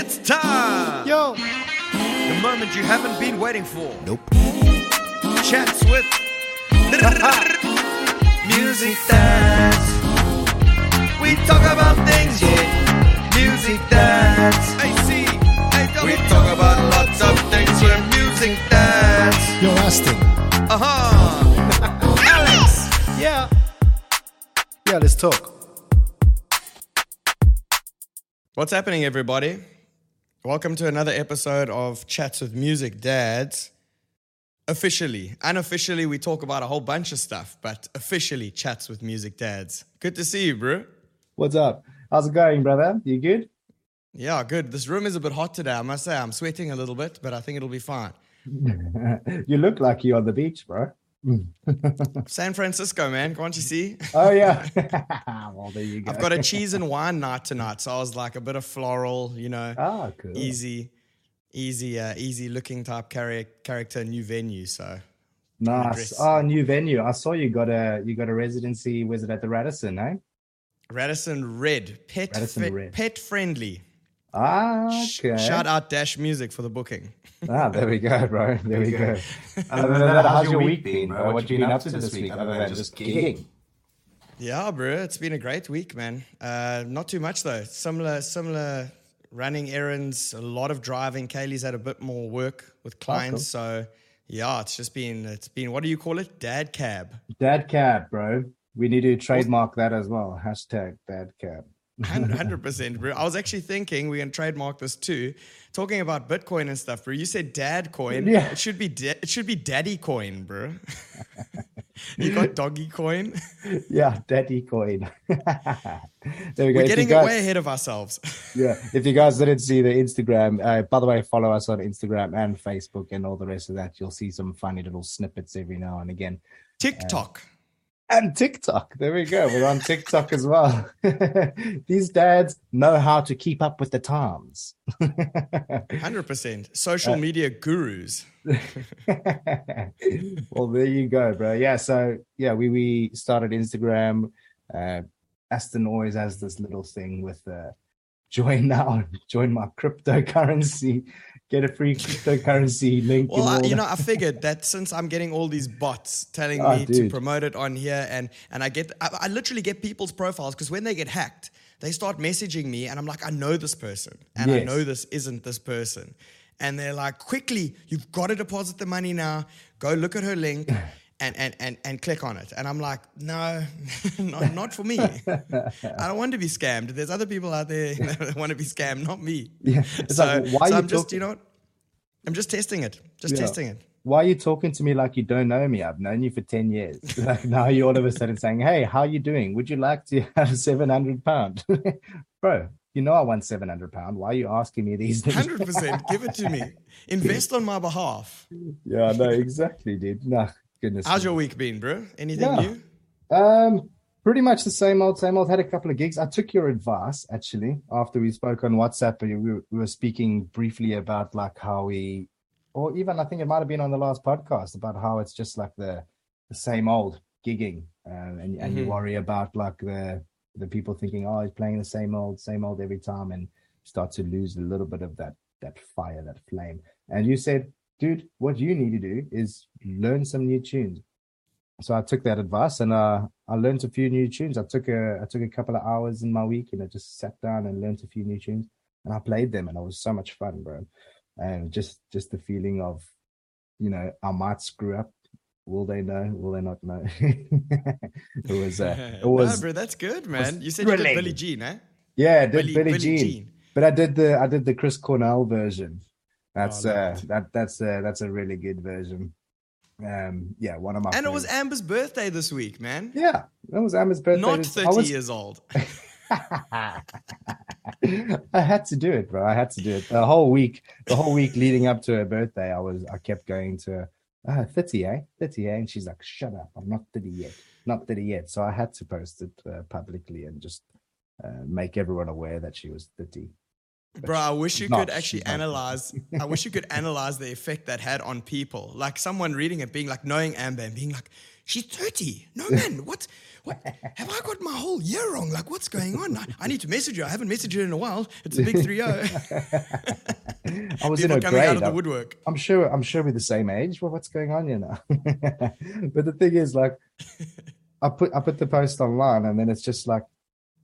It's time! Yo. The moment you haven't been waiting for. Nope. Chats with Music Dads. We talk about things, yeah. Music Dads. AC, We talk about lots of things, yeah. Music Dads. Yo, Aston. Uh huh. Alex. Yeah. Yeah, let's talk. What's happening, everybody? Welcome to another episode of Chats with Music Dads. Officially, unofficially, we talk about a whole bunch of stuff, but officially, Chats with Music Dads. Good to see you, bro. What's up? How's it going, brother? You good? Yeah, good. This room is a bit hot today, I must say. I'm sweating a little bit, but I think it'll be fine. you look like you're on the beach, bro. San Francisco, man. Can't you see? Oh yeah. well, there you go. I've got a cheese and wine night tonight, so I was like a bit of floral, you know, Ah, cool. easy, easy, uh, easy looking type chari- character, new venue. So Nice. Oh, new venue. I saw you got a you got a residency. Was it at the Radisson? Eh? Radisson Red, pet, Radisson fe- Red. pet friendly. Ah, okay. Shout out Dash Music for the booking. Ah, there we go, bro. There we go. Other than that, how's your week been, bro? What you been up to this week other than just gigging? Yeah, bro, it's been a great week, man. Uh, not too much though. Similar, similar running errands, a lot of driving. Kaylee's had a bit more work with clients, so yeah, it's just been it's been what do you call it? Dad cab. Dad cab, bro. We need to trademark that as well. Hashtag dad cab. Hundred percent, bro. I was actually thinking we're gonna trademark this too. Talking about Bitcoin and stuff, bro. You said Dad coin. Yeah. It should be da- it should be Daddy coin, bro. you got Doggy coin. Yeah, daddy coin. there we go. We're If getting guys- way ahead of ourselves. yeah if you guys didn't see the instagram uh, by the way follow us on instagram and facebook and all the rest of that you'll see some funny little snippets every now and again TikTok. And tiktok. There we go. We're on tiktok as well. These dads know how to keep up with the times. Hundred percent. Social Uh, media gurus. well there you go bro. Yeah so yeah we we started instagram. Uh aston always has this little thing with uh join now join my cryptocurrency get a free cryptocurrency link Well, I, you know, I figured that since I'm getting all these bots telling Oh, me to promote it on here, and and I get, I, I literally get people's profiles because when they get hacked, they start messaging me, and I'm like, I know this person, and I know this isn't this person, and they're like, quickly, you've got to deposit the money now. Go look at her link. And, and, and, and click on it. And I'm like, no, not, not for me. I don't want to be scammed. There's other people out there that want to be scammed, not me. Yeah, so, like, why so you I'm just, you know? I'm just testing it. Just Yeah. testing it. why are you talking to me like you don't know me? I've known you for 10 years. Like now you're all of a sudden saying, Hey, how are you doing? Would you like to have 700 pound? Bro, you know I want 700 pound. Why are you asking me these things? Hundred percent. Give it to me. Invest on my behalf. Yeah, no, exactly, dude. No, goodness. How's me. your week been, bro? Anything Yeah. new? Um, pretty much the same old, same old. Had a couple of gigs. I took your advice actually after we spoke on WhatsApp. We were, we were speaking briefly about like how we, or even I think it might have been on the last podcast about how it's just like the the same old gigging, uh, and and you Mhm. worry about like the the people thinking, oh, he's playing the same old, same old every time, and start to lose a little bit of that that fire, that flame. And you said, dude, what you need to do is learn some new tunes so I took that advice and uh, I learned a few new tunes. I took a I took a couple of hours in my week and I just sat down and learned a few new tunes and I played them and it was so much fun, bro. And just just the feeling of, you know, I might screw up. Will they know? Will they not know? it was uh, it no, was bro, that's good, man. You said you did thrilling. Billie Jean, eh? yeah, I did Billie- Billie, Billie Jean. Jean. but I did the I did the Chris Cornell version. That's Oh, uh that that's uh, that's a really good version. Um, yeah, one of my And it was. Amber's birthday this week, man. yeah, that was Amber's birthday. Not This- 30 was- years old. I had to do it, bro. I had to do it. The whole week, the whole week leading up to her birthday, I was, I kept going to her, ah, 30, eh? 30, eh? And she's like, shut up. I'm not 30 yet. Not 30 yet. So I had to post it uh, publicly and just uh, make everyone aware that she was 30. Bro, I wish you not, could actually analyze. I wish you could analyze the effect that had on people. Like someone reading it, being like, knowing Amber and being like, she's 30. No, man, what? What? Have I got my whole year wrong? Like, what's going on? I, I need to message her. I haven't messaged her in a while. It's a big 3 0. I was People in a coming grade. out of the I'm- woodwork. I'm sure I'm sure we're the same age. Well, what's going on here now? but the thing is, like, I put I put the post online, and then it's just like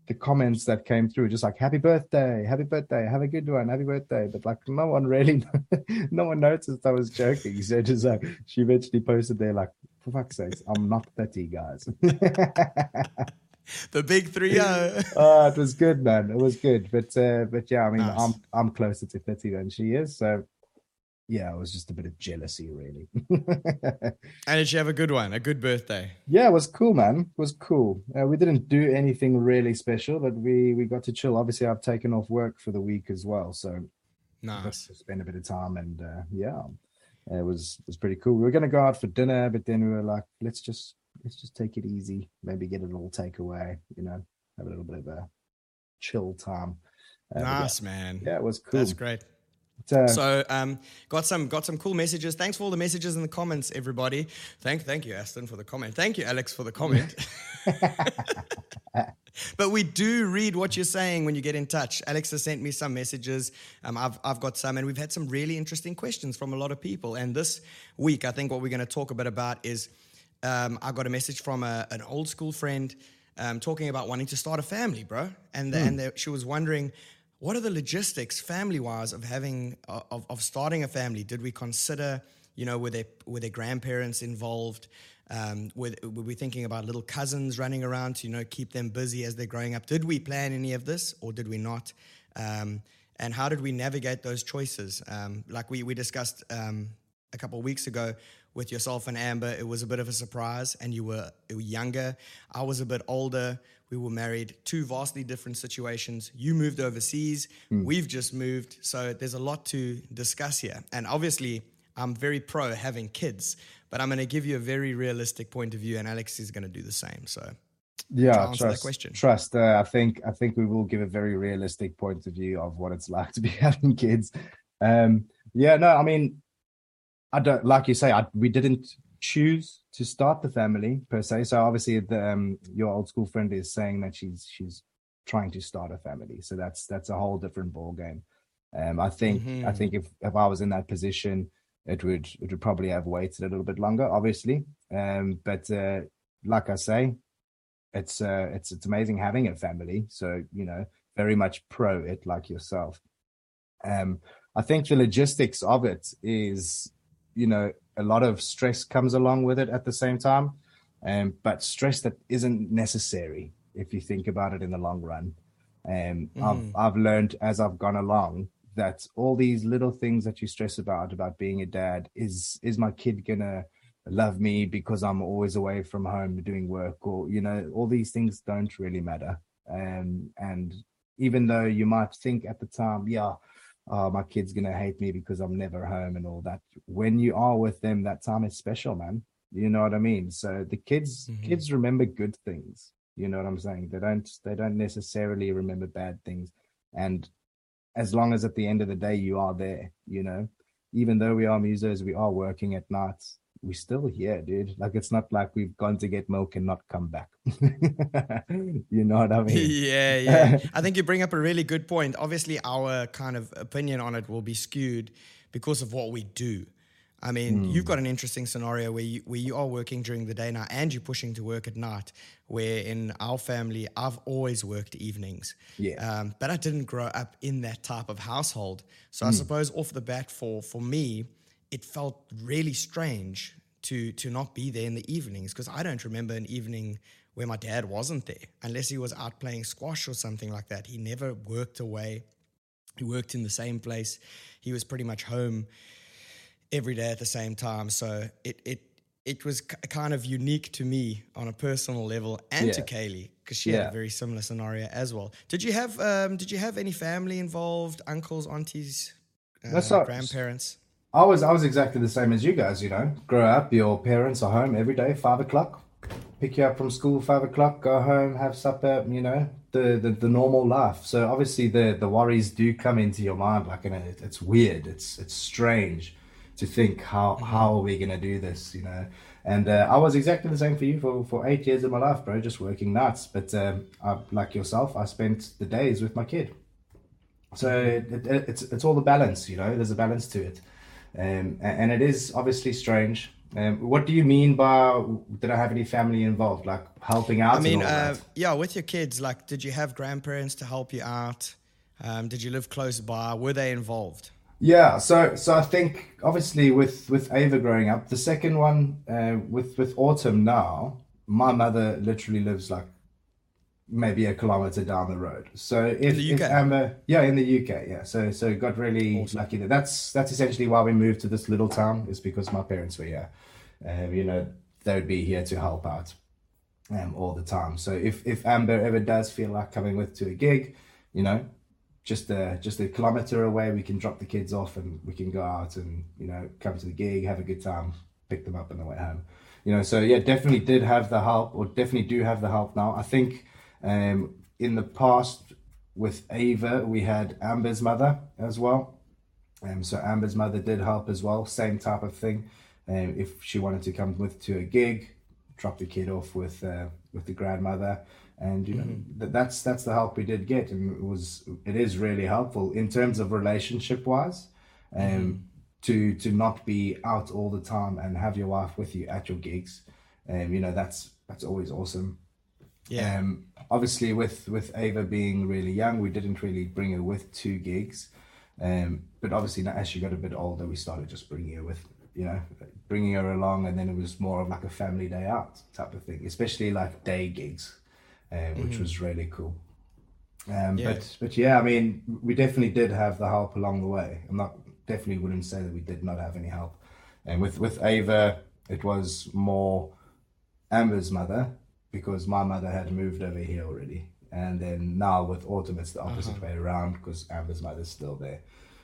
the comments that came through, just like "Happy birthday, happy birthday, have a good one, happy birthday." But like, no one really, no one noticed I was joking. So just like she eventually posted there, like, "For fuck's sakes, I'm not 30, guys." The big 3 0. oh, it was good, man. It was good. But uh, but yeah, I mean, Nice. I'm I'm closer to 30 than she is, so. Yeah, it was just a bit of jealousy, really. And did she have a good one? A good birthday? Yeah, it was cool, man. It was cool. Uh, we didn't do anything really special, but we we got to chill. Obviously, I've taken off work for the week as well, so Nice. spend a bit of time. And uh, yeah, it was it was pretty cool. We were gonna go out for dinner, but then we were like, let's just let's just take it easy. Maybe get a little takeaway. You know, have a little bit of a chill time. Uh, but yeah, Nice, man. Yeah, it was cool. That's great. But, uh, So um, got some got some cool messages. Thanks for all the messages in the comments, everybody. Thank thank you, Aston, for the comment. Thank you, Alex, for the comment. but we do read what you're saying when you get in touch. Alex has sent me some messages. Um, I've I've got some, and we've had some really interesting questions from a lot of people. And this week, I think what we're going to talk a bit about is um, I got a message from a, an old school friend um, talking about wanting to start a family, bro. And and the, she was wondering what are the logistics family wise of having of, of starting a family? Did we consider you know were there were there grandparents involved? Um, were, were we thinking about little cousins running around to you know keep them busy as they're growing up? Did we plan any of this or did we not? Um, and how did we navigate those choices? Um, like we, we discussed um, a couple of weeks ago with yourself and Amber, it was a bit of a surprise, and you were, you were younger. I was a bit older. We were married, two vastly different situations. You moved overseas, we've just moved. So there's a lot to discuss here. And obviously, I'm very pro having kids, but I'm going to give you a very realistic point of view, and Alex is going to do the same. So yeah trust question. trust uh, i think i think we will give a very realistic point of view of what it's like to be having kids um yeah no i mean i don't like you say I, we didn't choose to start the family per se. So obviously the um, your old school friend is saying that she's she's trying to start a family. So that's that's a whole different ball game um i think i Mhm. think if if i was in that position it would it would probably have waited a little bit longer obviously. Um but uh like i say it's uh it's it's amazing having a family. So you know very much pro it like yourself. Um i think the logistics of it is you know a lot of stress comes along with it at the same time. Um but stress that isn't necessary if you think about it in the long run. Um Mhm. i've i've learned as i've gone along that all these little things that you stress about about being a dad is is my kid gonna love me because I'm always away from home doing work or you know all these things don't really matter. Um and even though you might think at the time yeah oh, my kid's gonna hate me because I'm never home and all that. When you are with them that time is special man. You know what I mean? So the kids Mhm. kids remember good things. You know what I'm saying? They don't they don't necessarily remember bad things. And as long as at the end of the day you are there you know? Even though we are musos we are working at nights we're still here, dude. Like it's not like we've gone to get milk and not come back. you know what I mean? yeah, yeah. I think you bring up a really good point. Obviously, our kind of opinion on it will be skewed because of what we do. I mean, you've got an interesting scenario where you where you are working during the day now and you're pushing to work at night. Where in our family, I've always worked evenings. Yeah. Um, but I didn't grow up in that type of household. So I suppose off the bat for for me, it felt really strange to to not be there in the evenings because I don't remember an evening where my dad wasn't there unless he was out playing squash or something like that. He never worked away. He worked in the same place. He was pretty much home every day at the same time. So it it it was k- kind of unique to me on a personal level and to Kaylee because she had a very similar scenario as well. Did you have um, Did you have any family involved? Uncles, aunties, uh, grandparents? I was I was exactly the same as you guys, you know. Grow up, your parents are home every day, five o'clock. Pick you up from school, five o'clock, go home, have supper, you know, the, the, the normal life. So obviously the, the worries do come into your mind, like and it, it's weird, it's it's strange. to think how how are we gonna do this, you know. And uh, I was exactly the same for you for, for eight years of my life, bro, just working nuts. But um, I, like yourself, I spent the days with my kid. So Mm-hmm. it, it, it's it's all the balance, you know. There's a balance to it, um, and it is obviously strange. Um, what do you mean by did I have any family involved, like helping out? I mean, uh, yeah, with your kids, like, did you have grandparents to help you out? Um, did you live close by? Were they involved? Yeah, so so I think obviously with with Ava growing up, the second one uh, with with Autumn now, my mother literally lives like maybe a kilometer down the road. So if, if Amber, yeah, in the UK, yeah. So so got really lucky that that's that's essentially why we moved to this little town is because my parents were here. Um, you know, they would be here to help out um, all the time. So if if Amber ever does feel like coming with to a gig, you know, just a just a kilometer away, we can drop the kids off and we can go out and you know come to the gig, have a good time, pick them up on the way home. You know, so yeah, definitely did have the help, or definitely do have the help now. I think um, in the past with Ava, we had Amber's mother as well. Um, so Amber's mother did help as well, same type of thing. Um, if she wanted to come with to a gig, drop the kid off with uh, with the grandmother, and you know that that's that's the help we did get, and it was it is really helpful in terms of relationship wise, um, to to not be out all the time and have your wife with you at your gigs, um, you know that's that's always awesome. Yeah. Um, obviously, with with Ava being really young, we didn't really bring her with two gigs. Um, but obviously, as she got a bit older, we started just bringing her with, you know, bringing her along, and then it was more of like a family day out type of thing, especially like day gigs, uh, which was really cool. Um, Yeah. But but yeah, I mean, we definitely did have the help along the way. I'm not definitely wouldn't say that we did not have any help. And with with Ava, it was more Amber's mother because my mother had moved over here already. And then now with Autumn, it's the opposite way around because Amber's mother's still there.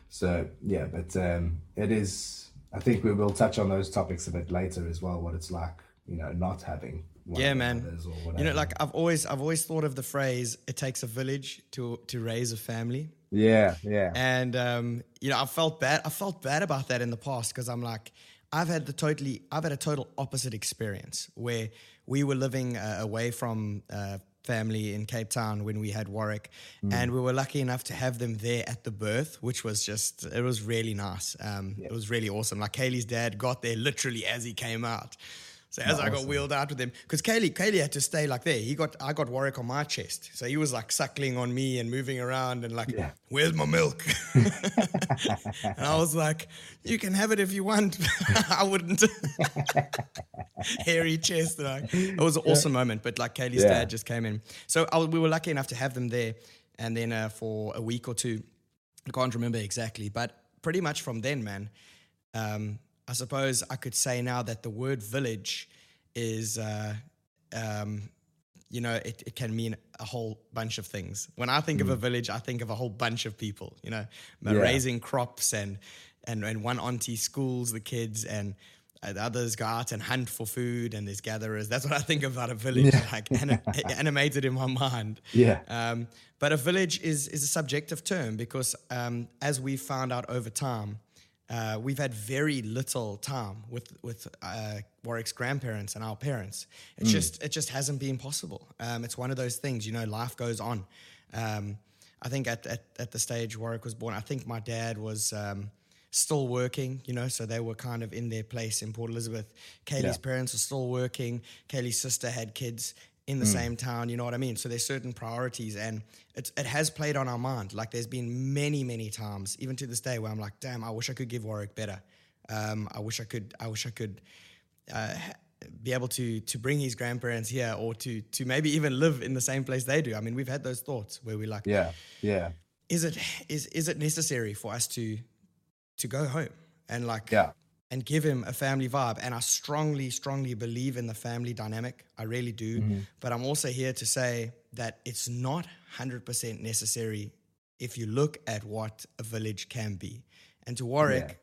So yeah, but um, it is. I think we will touch on those topics a bit later as well. What it's like, you know, not having. One Yeah, man. You know, like I've always, I've always thought of the phrase "it takes a village to to raise a family," yeah, yeah, and um, you know, I felt bad. I felt bad about that in the past because I'm like, I've had the totally, I've had a total opposite experience where we were living uh, away from. Uh, family in Cape Town when we had Warwick. And we were lucky enough to have them there at the birth which was just it was really nice. Um, it was really awesome. Like Kaylee's dad got there literally as he came out so as I got wheeled out with him, because Kaylee, Kaylee had to stay like there. He got, I got Warwick on my chest, so he was like suckling on me and moving around and like, Yeah. "Where's my milk?" and I was like, "You can have it if you want." I wouldn't. Hairy chest, like it was an awesome moment. But like Kaylee's Yeah. dad just came in, so I, we were lucky enough to have them there, and then uh, for a week or two, I can't remember exactly, but pretty much from then, man. Um, I suppose I could say now that the word village is, uh, um, you know, it, it can mean a whole bunch of things. When I think of a village, I think of a whole bunch of people, you know, Yeah. raising crops and, and, and one auntie schools the kids and the others go out and hunt for food and there's gatherers. That's what I think about a village, like anim- animated in my mind. Yeah. Um, but a village is, is a subjective term because, um, as we found out over time, uh, we've had very little time with with uh, Warwick's grandparents and our parents. It just it just hasn't been possible. Um, it's one of those things, you know. Life goes on. Um, I think at, at at the stage Warwick was born, I think my dad was. Um, Still working, you know, so they were kind of in their place in Port Elizabeth. Kaylee's Yeah. parents were still working. Kaylee's sister had kids in the same town, you know what I mean? So there's certain priorities and it's, it has played on our mind. Like there's been many, many times, even to this day, where I'm like, damn, I wish I could give Warwick better. Um, I wish I could, I wish I could uh, be able to to bring his grandparents here or to to maybe even live in the same place they do. I mean, we've had those thoughts where we're like, yeah, yeah, is it is is it necessary for us to to go home and like yeah, and give him a family vibe. And I strongly, strongly believe in the family dynamic. I really do. But I'm also here to say that it's not 100% necessary if you look at what a village can be. And to Warwick,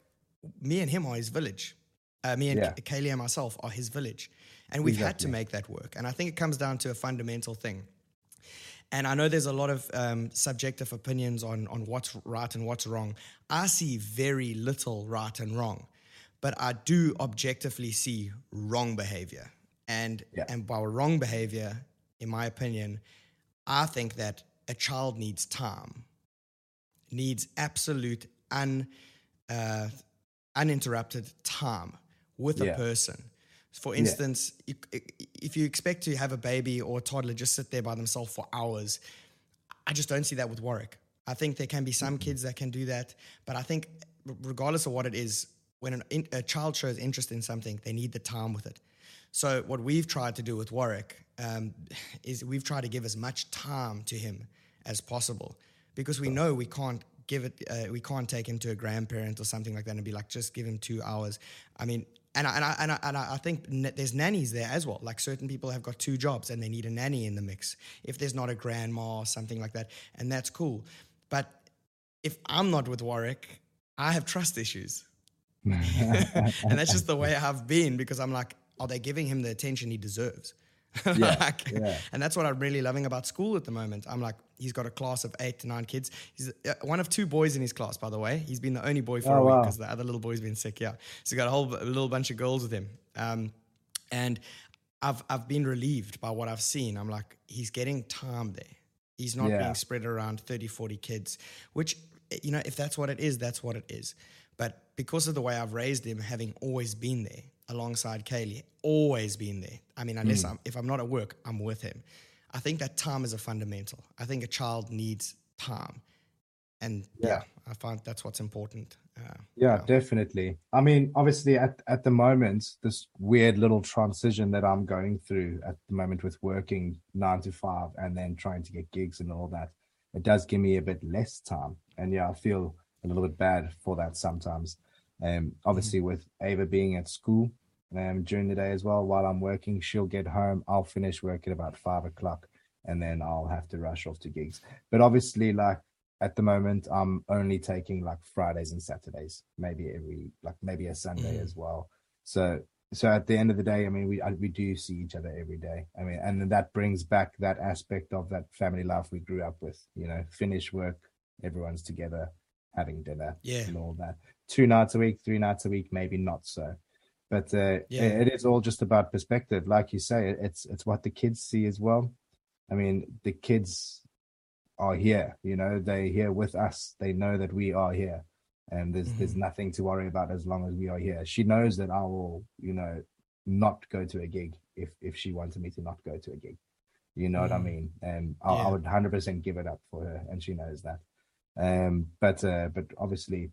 me and him are his village. Uh, me and Yeah. Kaylee and myself are his village. And we've had to make that work. And I think it comes down to a fundamental thing. And I know there's a lot of um, subjective opinions on, on what's right and what's wrong. I see very little right and wrong. But I do objectively see wrong behavior. And Yeah. and by wrong behavior, in my opinion, I think that a child needs time, needs absolute un, uh, uninterrupted time with Yeah. a person. For instance, you, if you expect to have a baby or a toddler just sit there by themselves for hours, I just don't see that with Warwick. I think there can be some kids that can do that, but I think regardless of what it is, when an in, a child shows interest in something, they need the time with it. So what we've tried to do with Warwick um, is we've tried to give as much time to him as possible because we know we can't give it, uh, we can't take him to a grandparent or something like that and be like, just give him two hours. I mean, and I, and I, and I, and I I think n- there's nannies there as well. Like certain people have got two jobs and they need a nanny in the mix. If there's not a grandma or something like that, and that's cool. But if I'm not with Warwick, I have trust issues. and that's just the way I've been because I'm like, are they giving him the attention he deserves? Like- yeah. And that's what I'm really loving about school at the moment. I'm like, he's got a class of eight to nine kids. He's uh, one of two boys in his class, by the way. He's been the only boy for Oh, a week wow. because the other little boy's been sick. Yeah, so he's got a whole a little bunch of girls with him. Um, and I've I've been relieved by what I've seen. I'm like, he's getting time there. He's not Yeah. being spread around 30, 40 kids, which, you know, if that's what it is, that's what it is. But because of the way I've raised him, having always been there alongside Kaylee, always been there. I mean, unless I'm, if I'm not at work, I'm with him. I think that time is a fundamental. I think a child needs time. And yeah, Yeah. I find that's what's important. Uh, Yeah, definitely. I mean, obviously, at, at the moment, this weird little transition that I'm going through at the moment with working nine to five and then trying to get gigs and all that, it does give me a bit less time. And yeah, I feel a little bit bad for that sometimes. Um, obviously, with Ava being at school um, during the day as well, while I'm working, she'll get home. I'll finish work at about five o'clock and then I'll have to rush off to gigs. But obviously, like, at the moment i'm only taking like fridays and saturdays maybe every like maybe a sunday Mhm. as well so so at the end of the day i mean we I, we do see each other every day i mean and then that brings back that aspect of that family life we grew up with you know finish work everyone's together having dinner Yeah. and all that. Two nights a week three nights a week maybe not so. But uh Yeah. it- is all just about perspective. Like you say it's it's what the kids see as well. I mean the kids are here you know they're here with us. They know that we are here. And there's there's nothing to worry about as long as we are here. She knows that i will you know not go to a gig if if she wanted me to not go to a gig. You know what i Mhm. mean? And I, I would 100% give it up for her and she knows that um but uh but obviously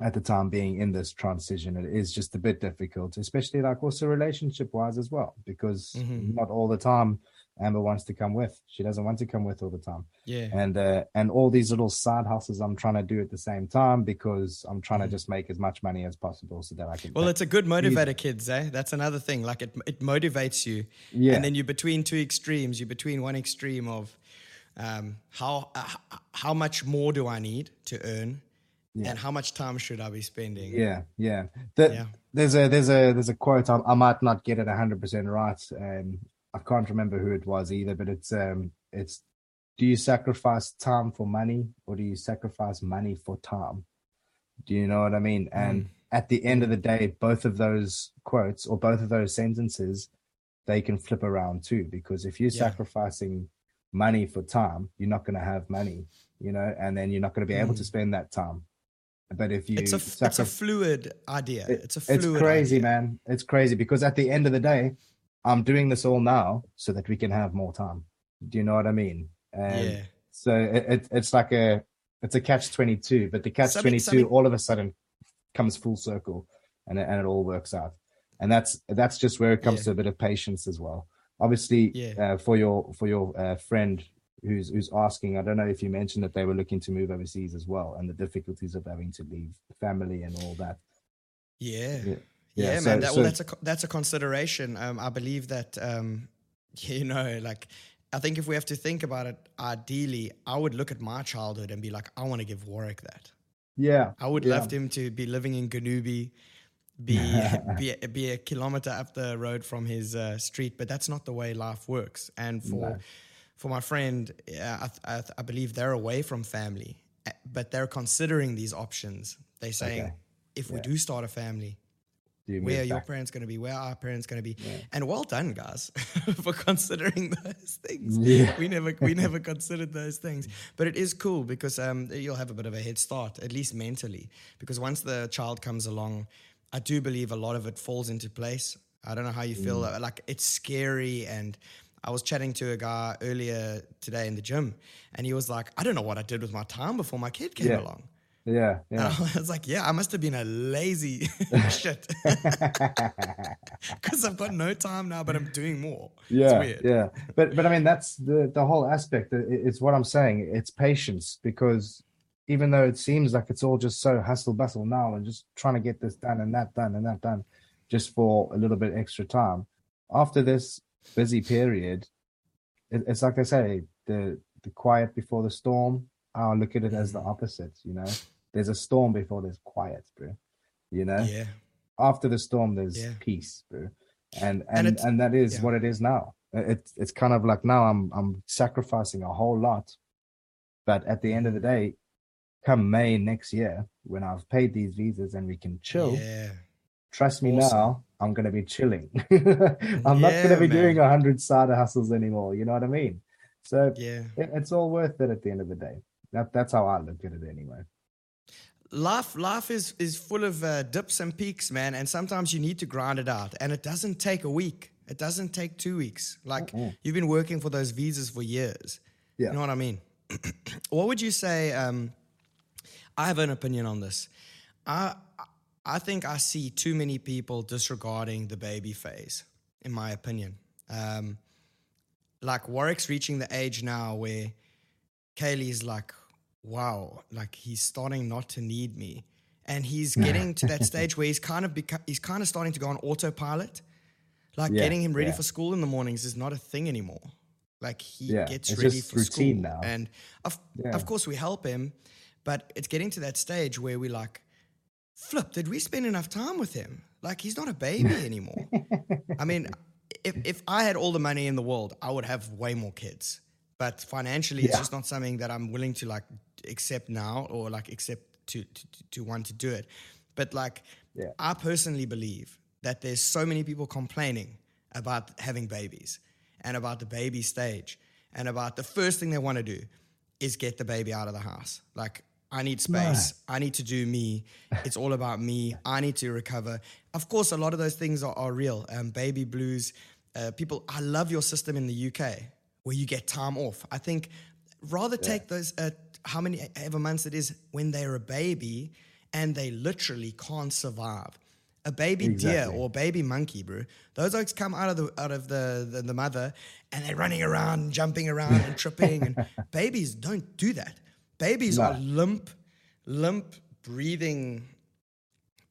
at the time being in this transition it is just a bit difficult especially like also relationship wise as well because Mhm. not all the time amber wants to come with she doesn't want to come with all the time Yeah. and uh and all these little side hustles i'm trying to do at the same time because i'm trying to just make as much money as possible so that i can Mm-hmm. Well, it's a good motivator, kids, eh? That's another thing. Like it, it motivates you. Yeah. And then you're between two extremes. You're between one extreme of um, how uh, how much more do I need to earn, and how much time should I be spending? yeah yeah, The- Yeah. there's a there's a there's a quote. I, I might not get it 100% right. Um i can't remember who it was either but it's um it's do you sacrifice time for money or do you sacrifice money for time? Do you know what i mean? And at the end of the day both of those quotes or both of those sentences they can flip around too because if you're Yeah. sacrificing money for time you're not going to have money you know and then you're not going to be able to hmm. spend that time but if you It's a it's a fluid idea. it- it's a fluid. it's crazy, idea. man. It's crazy because at the end of the day, I'm doing this all now so that we can have more time. Do you know what I mean? And Yeah. So it, it, it's like a it's a catch twenty two, but the catch twenty two all of a sudden comes full circle, and it, and it all works out. And that's that's just where it comes Yeah. to a bit of patience as well. Obviously, Yeah. uh, for your for your uh, friend who's who's asking, I don't know if you mentioned that they were looking to move overseas as well, and the difficulties of having to leave family and all that. Yeah. Yeah. Yeah, Yeah, man. that, so- well, that's a that's a consideration. Um, I believe that um, you know, like, I think if we have to think about it, ideally, I would look at my childhood and be like, I want to give Warwick that. Yeah, I would yeah. love him to be living in Ganubi, be be be a kilometer up the road from his uh, street, but that's not the way life works. And for No. for my friend, I, I, I believe they're away from family, uh, but they're considering these options. They're saying, Okay. if we do start a family, you where are your back? parents going to be? Where are our parents going to be? And well done, guys, for considering those things. Yeah. We never we never considered those things, but it is cool because um, you'll have a bit of a head start, at least mentally, because once the child comes along, I do believe a lot of it falls into place. I don't know how you feel. Mm. Like it's scary and. I was chatting to a guy earlier today in the gym, and he was like, "I don't know what I did with my time before my kid came Yeah. along." Yeah, And yeah. I was like, yeah, I must have been a lazy shit. Because I've got no time now, but I'm doing more. yeah, it's weird. yeah. But but I mean, that's the the whole aspect. It's what I'm saying. It's patience because even though it seems like it's all just so hustle bustle now and just trying to get this done and that done and that done, just for a little bit extra time. After this busy period, it, it's like I say, the the quiet before the storm. I look at it as the mm. opposite. You know, there's a storm before there's quiet, bro. You know, Yeah. after the storm there's Yeah. peace bro. and And and and that is yeah. what it is now it's it's kind of like now i'm i'm sacrificing a whole lot but at the end of the day come may next year when i've paid these visas and we can chill Yeah. trust me Awesome. now i'm going to be chilling i'm not gonna be doing man. a hundred side hustles anymore you know what i mean so Yeah. it, it's all worth it at the end of the day that that's how i look at it anyway Life, life is, is full of uh, dips and peaks, man. And sometimes you need to grind it out. And it doesn't take a week. It doesn't take two weeks. Like you've been working for those visas for years. Yeah. You know what I mean? what would you say? Um, I have an opinion on this. I I think I see too many people disregarding the baby phase, in my opinion. Um, like Warwick's reaching the age now where Kaylee's like, wow, like he's starting not to need me. And he's getting to that stage where he's kind of beca- he's kind of starting to go on autopilot. Like Yeah, getting him ready yeah. for school in the mornings is not a thing anymore. Like he Yeah, gets ready for school now. and of of course we help him, but it's getting to that stage where we like, flip, did we spend enough time with him? Like he's not a baby anymore. I mean, if if I had all the money in the world, I would have way more kids. But financially, it's just not something that I'm willing to like accept now or like accept to to, to want to do it. But like, Yeah. I personally believe that there's so many people complaining about having babies and about the baby stage and about the first thing they want to do is get the baby out of the house. Like, I need space. I need to do me. It's all about me. I need to recover. Of course, a lot of those things are, are real. Um, baby blues. Uh, people, I love your system in the UK where you get time off. I think rather take those, uh, how many ever months it is when they're a baby and they literally can't survive. A baby deer or a baby monkey, bro. Those oaks come out of the out of the, the, the mother and they're running around jumping around and tripping. And babies don't do that. Babies No. are limp, limp, breathing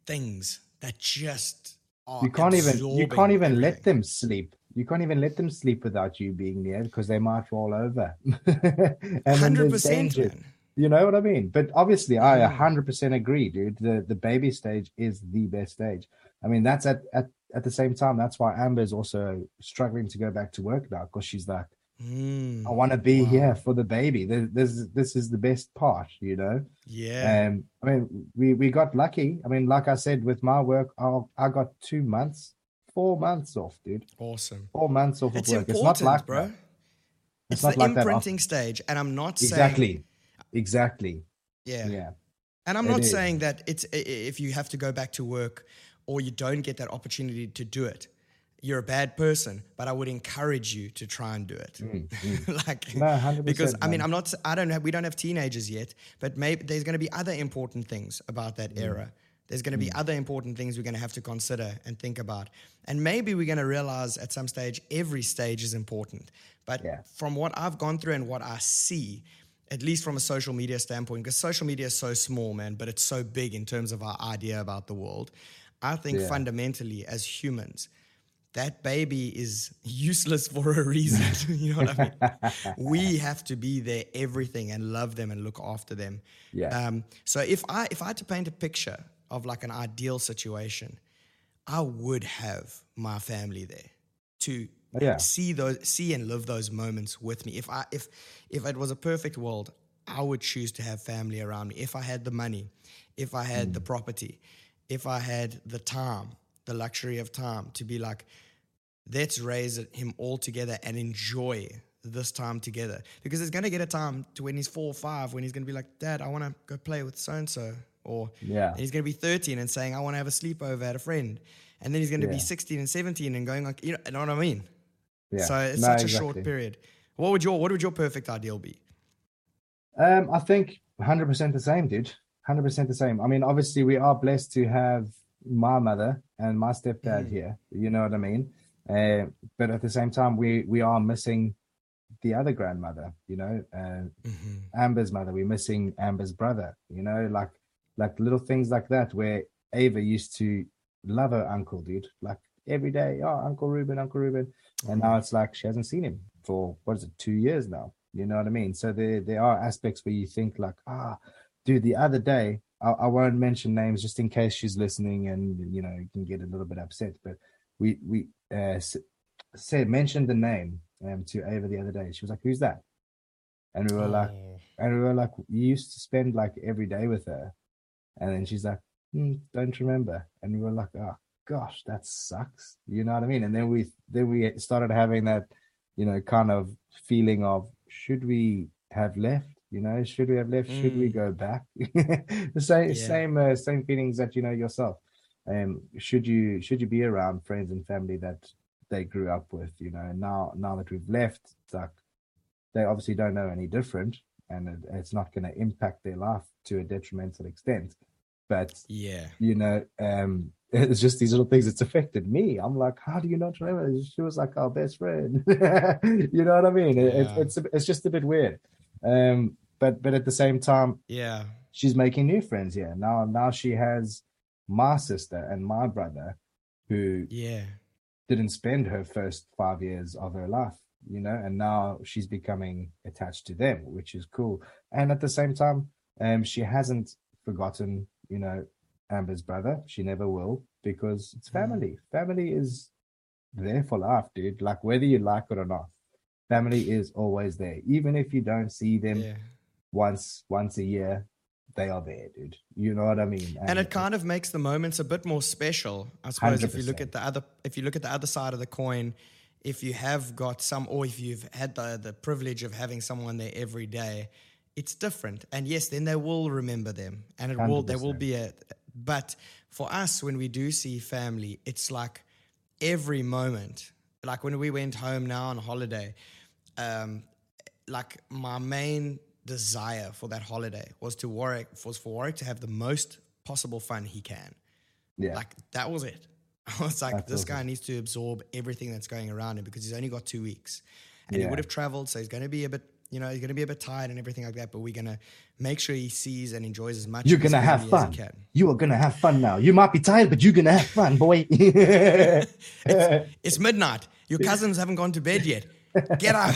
things that just are you can't even you can't even let them sleep. You can't even let them sleep without you being there because they might fall over. There's 100%, you know what i mean? But obviously i Mm. 100% agree dude. The the baby stage is the best stage. I mean that's at at, at the same time that's why amber is also struggling to go back to work now because she's like Mm, i want to be here for the baby this, this this is the best part you know yeah. um, I mean, we we got lucky. I mean, like I said, with my work, I I got two months, four months off, dude. awesome. Four months off It's of work. it's not like bro. that. It's, not the like that often. stage. And I'm not saying Exactly, exactly. Yeah. Yeah, And I'm It not is. saying that it's if you have to go back to work or you don't get that opportunity to do it, you're a bad person. But I would encourage you to try and do it. like, Mm, No, 100%, because I mean. I'm not. I don't have. We don't have teenagers yet, but maybe there's going to be other important things about that Mm. era. There's going to be other important things we're going to have to consider and think about. And maybe we're going to realize at some stage every stage is important. But Yeah. from what I've gone through and what I see, at least from a social media standpoint, because social media is so small, man, but it's so big in terms of our idea about the world. I think Yeah. fundamentally, as humans, that baby is useless for a reason. you know what I mean? we have to be there, everything, and love them and look after them. Yeah. Um, so if I if I had to paint a picture of like an ideal situation, I would have my family there to Yeah. see those see and live those moments with me. If I if if it was a perfect world, I would choose to have family around me. If I had the money, if I had the property, if I had the time, the luxury of time to be like, let's raise him all together and enjoy this time together. Because there's going to get a time to when he's four or five when he's going to be like, Dad, I want to go play with so and so. Or Yeah. he's going to be 13 and saying, I want to have a sleepover at a friend. And then he's going to be 16 and 17 and going like, you know, you know what I mean? Yeah. So it's No, such a exactly. short period. What would your what would your perfect ideal be? Um, I think 100% the same, dude. 100% the same. I mean, obviously, we are blessed to have my mother and my stepdad Mhm. here. You know what I mean? Uh, but at the same time, we we are missing the other grandmother. You know, uh, Mm-hmm. Amber's mother. We're missing Amber's brother. You know, like like little things like that where Ava used to love her uncle, dude. Like every day, oh, Uncle Ruben, Uncle Ruben. And now it's like she hasn't seen him for what is it, two years now. You know what I mean? So there there are aspects where you think like, ah, dude, the other day, I, I won't mention names just in case she's listening and you know you can get a little bit upset. But we we uh, said mentioned the name um, to Ava the other day. She was like, "Who's that?" And we were like, Oh. and we were like, "You used to spend like every day with her," and then she's like, hmm, "Don't remember." And we were like, "Oh gosh, that sucks." You know what I mean? And then we then we started having that, you know, kind of feeling of should we have left? You know, should we have left? Should we Mm. go back? the same Yeah. same uh, same feelings that you know yourself. Um, should you should you be around friends and family that they grew up with? You know, and now now that we've left, like they obviously don't know any different, and it, it's not going to impact their life to a detrimental extent. But Yeah. you know, um, it's just these little things. that's affected me. I'm like, how do you not remember? She was like our best friend. you know what I mean? Yeah. it's it's it's just a bit weird. Um, but but at the same time, Yeah. she's making new friends here now. Now she has my sister and my brother, who Yeah. didn't spend her first five years of her life, you know, and now she's becoming attached to them, which is cool. And at the same time, um, she hasn't forgotten, you know, Amber's brother. She never will because it's Mm. family. Family is there for life, dude. Like whether you like it or not, family is always there. Even if you don't see them Yeah. once once a year, they are there, dude. You know what I mean? and it kind of makes the moments a bit more special i suppose if you look at the other if you look at the other side of the coin if you have got some or if you've had the, the privilege of having someone there every day it's different and yes then they will remember them and it will there will be a but for us when we do see family it's like every moment like when we went home now on holiday um, like my main desire for that holiday was to Warwick was for Warwick to have the most possible fun he can. yeah, Like that was it. I was like, That's this guy needs to absorb everything that's going around him because he's only got two weeks, and he would have traveled, so he's going to be a bit, you know, he's going to be a bit tired and everything like that. But we're going to make sure he sees and enjoys as much. You're gonna have fun. he can. You are gonna have fun now. You might be tired, but you're gonna have fun, boy. It's midnight. Your cousins haven't gone to bed yet. Get up.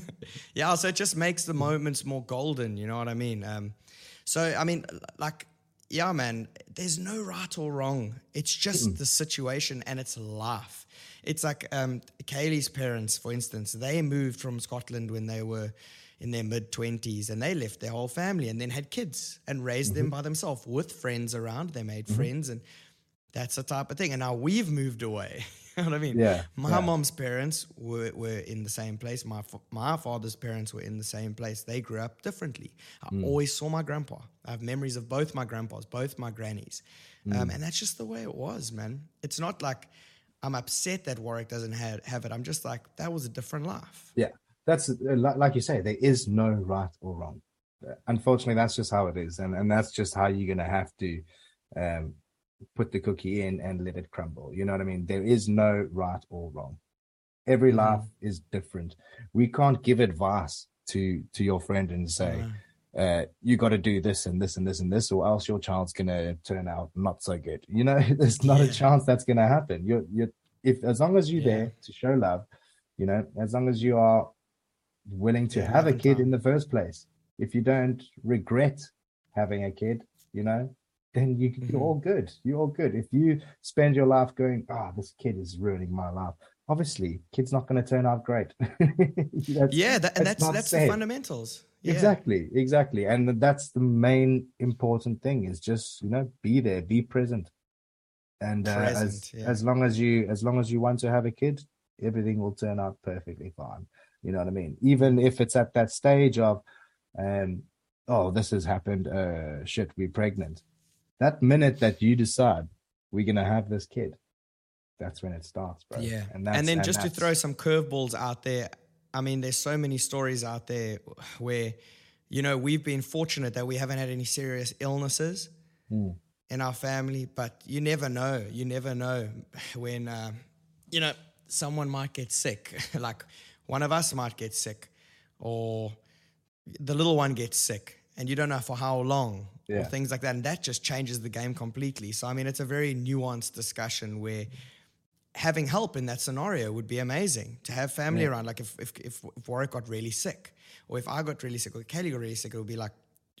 yeah, so it just makes the moments more golden. You know what I mean? Um, so I mean, like, yeah, man. There's no right or wrong. It's just the situation and it's life. It's like um, Kaylee's parents, for instance. They moved from Scotland when they were in their mid 20s and they left their whole family and then had kids and raised them by themselves with friends around. They made friends and that's the type of thing. And now we've moved away. you know what I mean? Yeah, My yeah. mom's parents were, were in the same place. My my father's parents were in the same place. They grew up differently. I Hmm. always saw my grandpa. I have memories of both my grandpas, both my grannies. Hmm. Um, and that's just the way it was, man. It's not like I'm upset that Warwick doesn't have, have it. I'm just like, that was a different life. yeah, that's uh, like you say. There is no right or wrong. Unfortunately, that's just how it is, and and that's just how you're gonna have to um, put the cookie in and let it crumble. You know what I mean? There is no right or wrong. Every Mhm. life is different. We can't give advice to to your friend and say. uh, you got to do this and this and this and this, or else your child's gonna turn out not so good. You know, there's not a chance that's gonna happen. You're, you're, if as long as you're Yeah. there to show love, you know, as long as you are willing to Yeah, have a kid in the first place, if you don't regret having a kid, you know, then you, you're all good. You're all good. If you spend your life going, oh, this kid is ruining my life. Obviously, kid's not going to turn out great. Yeah, that, and that's that's that's the fundamentals. Yeah. Exactly, exactly. And that's the main important thing is just, you know, be there, be present. and uh, Present, as yeah. as long as you as long as you want to have a kid, everything will turn out perfectly fine. You know what I mean? Even if it's at that stage of, um, oh, this has happened. Uh, shit, we're pregnant. That minute that you decide we're gonna have this kid, that's when it starts, bro. Yeah. and that's, And then just to throw some curveballs out there, I mean, there's so many stories out there where, you know, we've been fortunate that we haven't had any serious illnesses Mm. in our family, but you never know. You never know when, uh, you know, someone might get sick. like one of us might get sick, or the little one gets sick, and you don't know for how long, or things like that. And that just changes the game completely. So, I mean, it's a very nuanced discussion where having help in that scenario would be amazing to have family around. Like if, if, if, if Warwick got really sick, or if I got really sick, or Kelly got really sick, it would be like,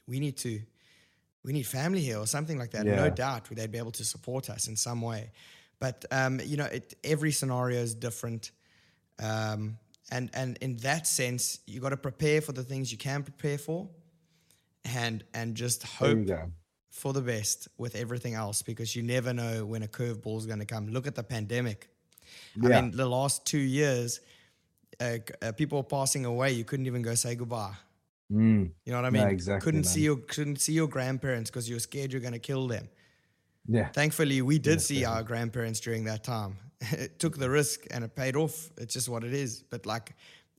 we need to, we need family here or something like that. No doubt they'd be able to support us in some way. But, um, you know, it, every scenario is different. Um, and, and in that sense, you got to prepare for the things you can prepare for and, and just hope for the best with everything else because you never know when a curveball is going to come. Look at the pandemic. I mean, the last two years, uh, uh, people passing away. You couldn't even go say goodbye. Mm, You know what I No, mean? exactly, Couldn't man. see your couldn't see your grandparents because you were scared you're going to kill them. yeah, Thankfully, we did see our grandparents during that time. it took the risk and it paid off. It's just what it is. But like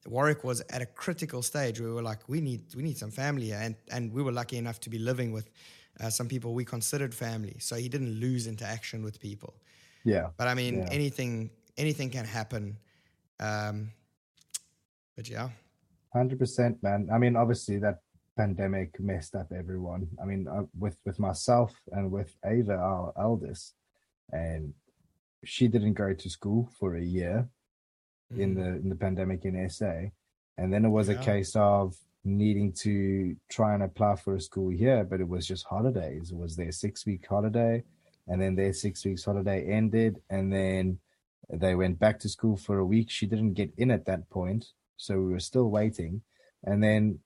Warwick was at a critical stage we were like, we need we need some family, here. and and we were lucky enough to be living with uh, some people we considered family. So he didn't lose interaction with people. yeah. But I mean, Yeah. anything anything can happen. Um, but yeah, Hundred percent, man. I mean, obviously that pandemic messed up everyone. I mean, uh, with with myself and with Ava, our eldest, and she didn't go to school for a year in mm-hmm. the in the pandemic in SA, and then it was a case of needing to try and apply for a school here, but it was just holidays. It was their six week holiday, and then their six weeks holiday ended, and then they went back to school for a week. She didn't get in at that point, so we were still waiting, and then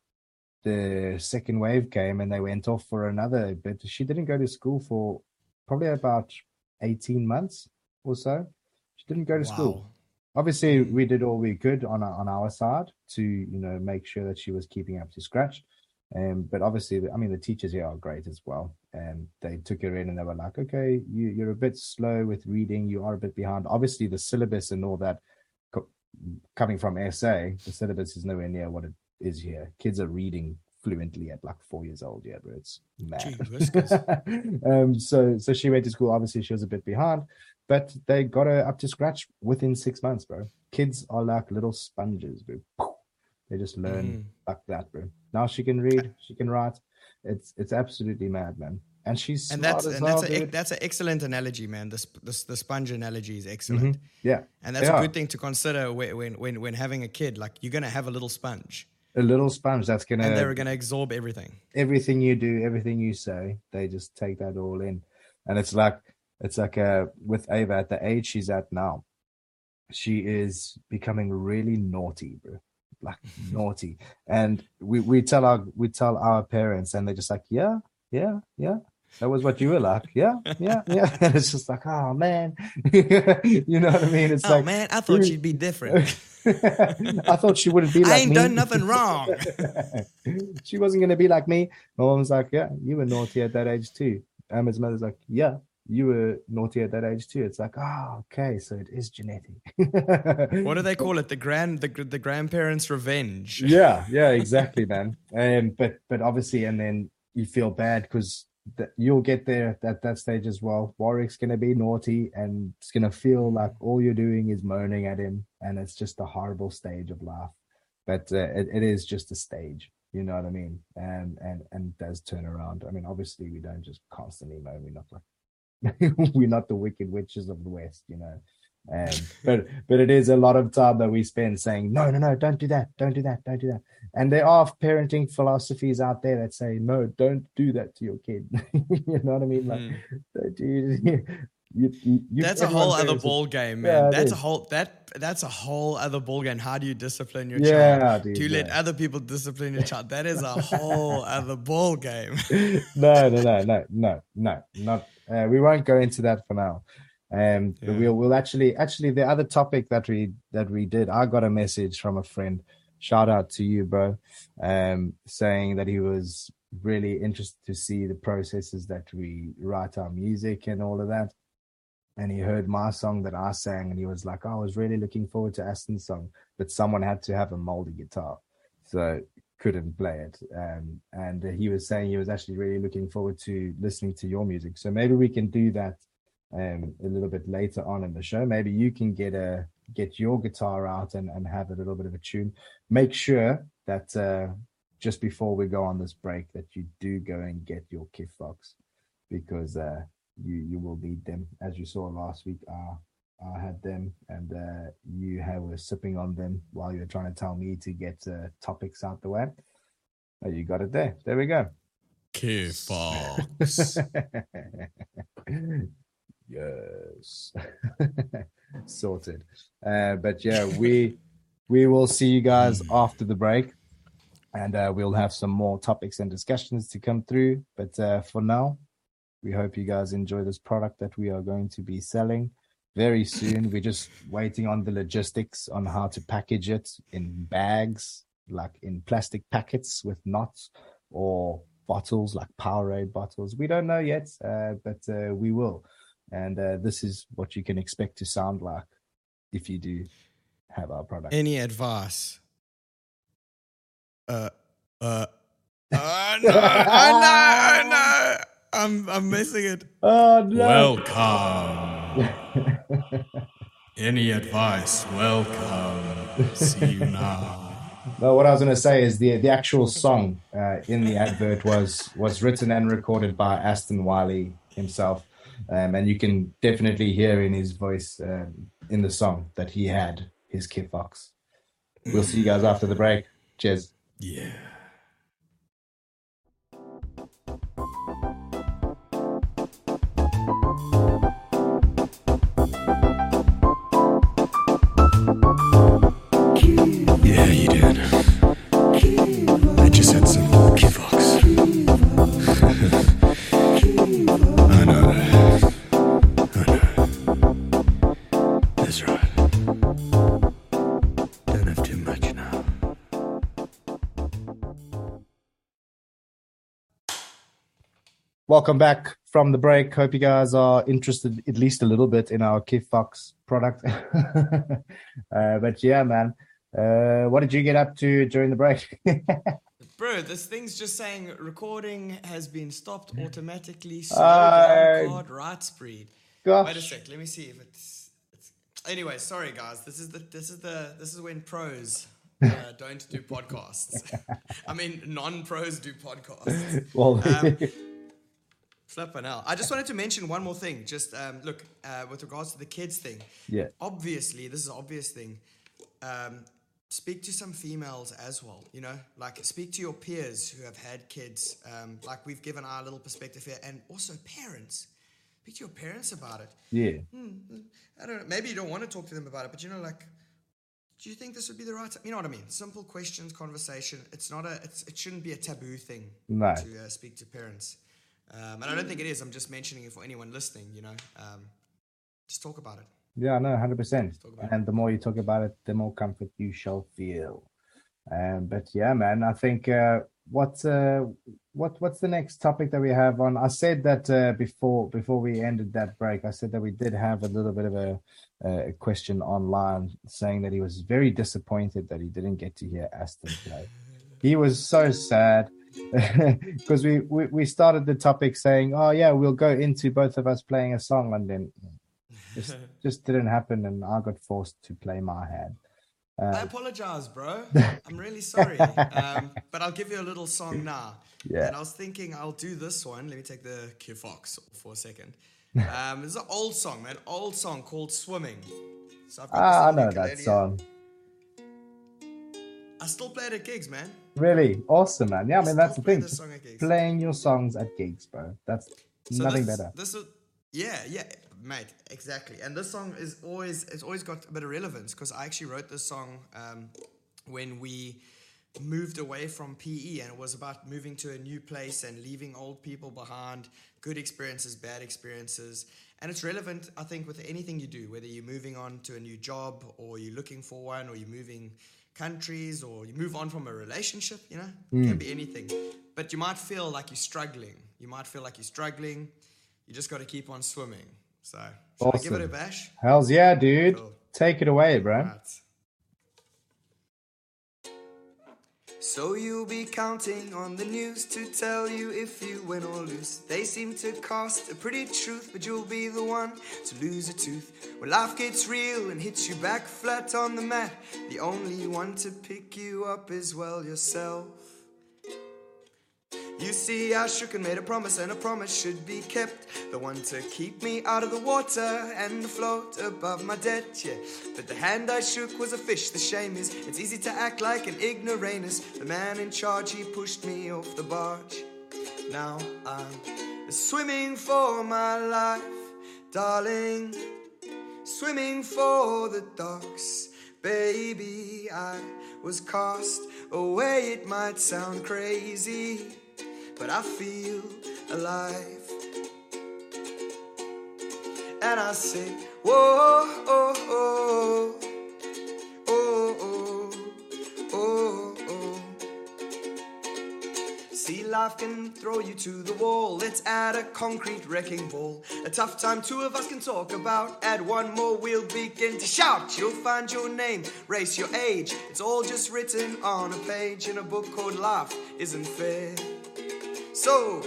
the second wave came, and they went off for another bit. She didn't go to school for probably about eighteen months or so. She didn't go to school Wow. Obviously we did all we could on our, on our side to you know make sure that she was keeping up to scratch. Um but obviously i mean the teachers here are great as well. And they took her in and they were like okay you, you're a bit slow with reading. You are a bit behind. Obviously the syllabus and all that co- coming from sa the syllabus is nowhere near what it is here. Kids are reading fluently at like four years old. Yeah but it's mad. Gee um so so she went to school. Obviously she was a bit behind but they got her up to scratch within six months bro. Kids are like little sponges bro. They just learn Mhm. like that bro. Now she can read she can write. It's it's absolutely mad man. And she's and that's and well, that's a, that's an excellent analogy, man. The the, the sponge analogy is excellent, Mhm. yeah. And that's Yeah. a good thing to consider when, when when when having a kid. Like you're gonna have a little sponge, a little sponge that's gonna and they're gonna absorb everything. everything you do, everything you say, they just take that all in. And it's like it's like uh with Ava at the age she's at now, she is becoming really naughty, bro. Like naughty. And we, we tell our we tell our parents and they're just like, Yeah, yeah, yeah. That was what you were like. Yeah, yeah, yeah. And it's just like, oh man. you know what I mean? It's oh like man, I thought she'd be different. I thought she wouldn't be like I ain't me. done nothing wrong. she wasn't going to be like me. My mom was like, "Yeah, you were naughty at that age too." And his mother's like, "Yeah, you were naughty at that age too." It's like, oh, okay, so it is genetic. what do they call it? The grand the the grandparents' revenge. yeah, yeah, exactly, man. Um, but but obviously, and then you feel bad because th- you'll get there at that stage as well. Warwick's gonna be naughty, and it's gonna feel like all you're doing is moaning at him, and it's just a horrible stage of life. But uh, it, it is just a stage, you know what I mean? And and and does turn around. I mean, obviously, we don't just constantly moan. We're not like we're not the wicked witches of the west, you know. Um, but but it is a lot of time that we spend saying no no no don't do that don't do that don't do that and there are parenting philosophies out there that say no don't do that to your kid you know what i mean like Mm. don't do you, you, you, That's a whole other ball game, man. Yeah, that's a whole that that's a whole other ball game. How do you discipline your Yeah, child? dude, do you let other people discipline your child? That is a whole other ball game. no no no no no no not uh, we won't go into that for now Um, but Yeah. we'll we'll actually actually the other topic that we that we did, I got a message from a friend. Shout out to you, bro. Um, saying that he was really interested to see the processes that we write our music and all of that. And he heard my song that I sang, and he was like, "Oh, "I was really looking forward to Aston's song, but someone had to have a moldy guitar, so couldn't play it." Um, and he was saying he was actually really looking forward to listening to your music. So maybe we can do that um, a little bit later on in the show. Maybe you can get a get your guitar out and, and have a little bit of a tune. Make sure that uh, just before we go on this break that you do go and get your Kif Fox because uh, you you will need them. As you saw last week, uh, I had them and uh, you have, were sipping on them while you were trying to tell me to get uh, topics out the way. Oh, you got it there. There we go. K-Fox. yes. Sorted. Uh but yeah we we will see you guys after the break. And uh we'll have some more topics and discussions to come through. But uh for now we hope you guys enjoy this product that we are going to be selling very soon. We're just waiting on the logistics on how to package it in bags like in plastic packets with knots or bottles like Powerade bottles. We don't know yet, uh, but uh, we will. And uh, this is what you can expect to sound like if you do have our product. Any advice? Uh, uh, oh no, oh no, oh no. I'm, I'm missing it. oh no! Welcome. Any advice? Welcome. See you now. No, what I was going to say is the the actual song uh, in the advert was was written and recorded by Aston Wiley himself, um, and you can definitely hear in his voice um, in the song that he had his Kid Fox. We'll see you guys after the break. Cheers. Yeah. Yeah, Welcome back from the break. Hope you guys are interested at least a little bit in our Kid Fox product. uh, but yeah, man, uh, what did you get up to during the break? Bro, this thing's just saying recording has been stopped automatically. Slow Uh, card rights breed. Wait a sec, let me see if it's. it's... Anyway, sorry guys. This is the this is the this is when pros uh, don't do podcasts. I mean, non-pros do podcasts. well, Um, Flipping hell. I just wanted to mention one more thing. Just um, look, uh, with regards to the kids thing. Yeah. Obviously, this is an obvious thing. Um, speak to some females as well. You know, like speak to your peers who have had kids. Um, like we've given our little perspective here, and also parents. Speak to your parents about it. yeah, I don't know. Maybe you don't want to talk to them about it, but you know, like, do you think this would be the right time? You know what I mean? Simple questions, conversation. It's not a. It's, it shouldn't be a taboo thing No. to uh, speak to parents. Um, and I don't think it is. I'm just mentioning it for anyone listening. You know, um, just talk about it. yeah, no, hundred percent. talk about it. And the more you talk about it, the more comfort you shall feel. Um, but yeah, man, I think uh, what uh, what what's the next topic that we have on? I said that uh, before before we ended that break. I said that we did have a little bit of a, a question online saying that he was very disappointed that he didn't get to hear Aston play. He was so sad because we, we we started the topic saying, "Oh yeah, we'll go into both of us playing a song," and then just just didn't happen, and I got forced to play my hand. I apologize, bro. I'm really sorry. Um, but I'll give you a little song now. Yeah. And I was thinking I'll do this one. Let me take the Q Fox for a second. Um, it's an old song, man. Old song called Swimming. So Ah, I know that song. I still play it at gigs, man. Really awesome, man. Yeah, I mean that's the thing. song at gigs. Playing your songs at gigs, bro. That's So nothing this, better. This is, yeah, yeah, mate, exactly. And this song is always it's always got a bit of relevance because I actually wrote this song um, when we moved away from PE and it was about moving to a new place and leaving old people behind, good experiences, bad experiences. And it's relevant, I think, with anything you do, whether you're moving on to a new job or you're looking for one or you're moving countries or you move on from a relationship, you know, it can hmm. be anything. But you might feel like you're struggling. You might feel like you're struggling. You just got to keep on swimming. So, should I give it a bash? Hells yeah, dude. Cool. Take it away, bro. Right. So you'll be counting on the news to tell you if you win or lose. They seem to cost a pretty truth, but you'll be the one to lose a tooth. When life gets real and hits you back flat on the mat, the only one to pick you up is well yourself. You see, I shook and made a promise, and a promise should be kept. The one to keep me out of the water and afloat above my debt, yeah. But the hand I shook was a fish. The shame is, it's easy to act like an ignoramus. The man in charge, he pushed me off the barge. Now I'm swimming for my life, darling. Swimming for the docks, baby. I was cast away, it might sound crazy but I feel alive. And I say, whoa, oh, oh, oh, oh, oh, oh. See, life can throw you to the wall. Let's add a concrete wrecking ball. A tough time two of us can talk about. Add one more, we'll begin to shout. You'll find your name, race, your age. It's all just written on a page in a book called Life Isn't Fair. So,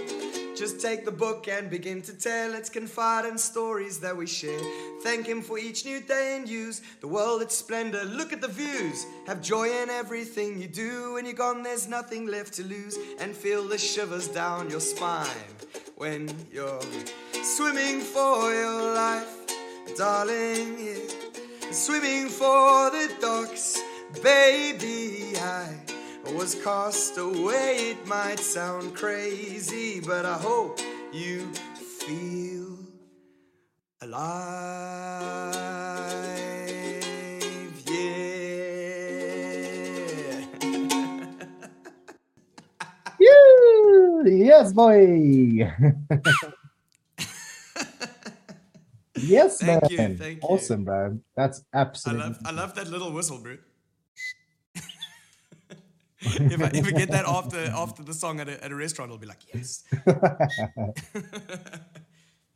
just take the book and begin to tell. Let's confide in stories that we share. Thank Him for each new day and use the world its splendor. Look at the views. Have joy in everything you do. When you're gone, there's nothing left to lose. And feel the shivers down your spine when you're swimming for your life, darling. Yeah. Swimming for the docks, baby. I was cast away. It might sound crazy, but I hope you feel alive. Yeah. You, yes, boy. yes, Thank man. you, thank you. awesome, bro. That's I absolutely. love, I love that little whistle, bro. if I get that after after the song at a, at a restaurant, I'll be like, yes.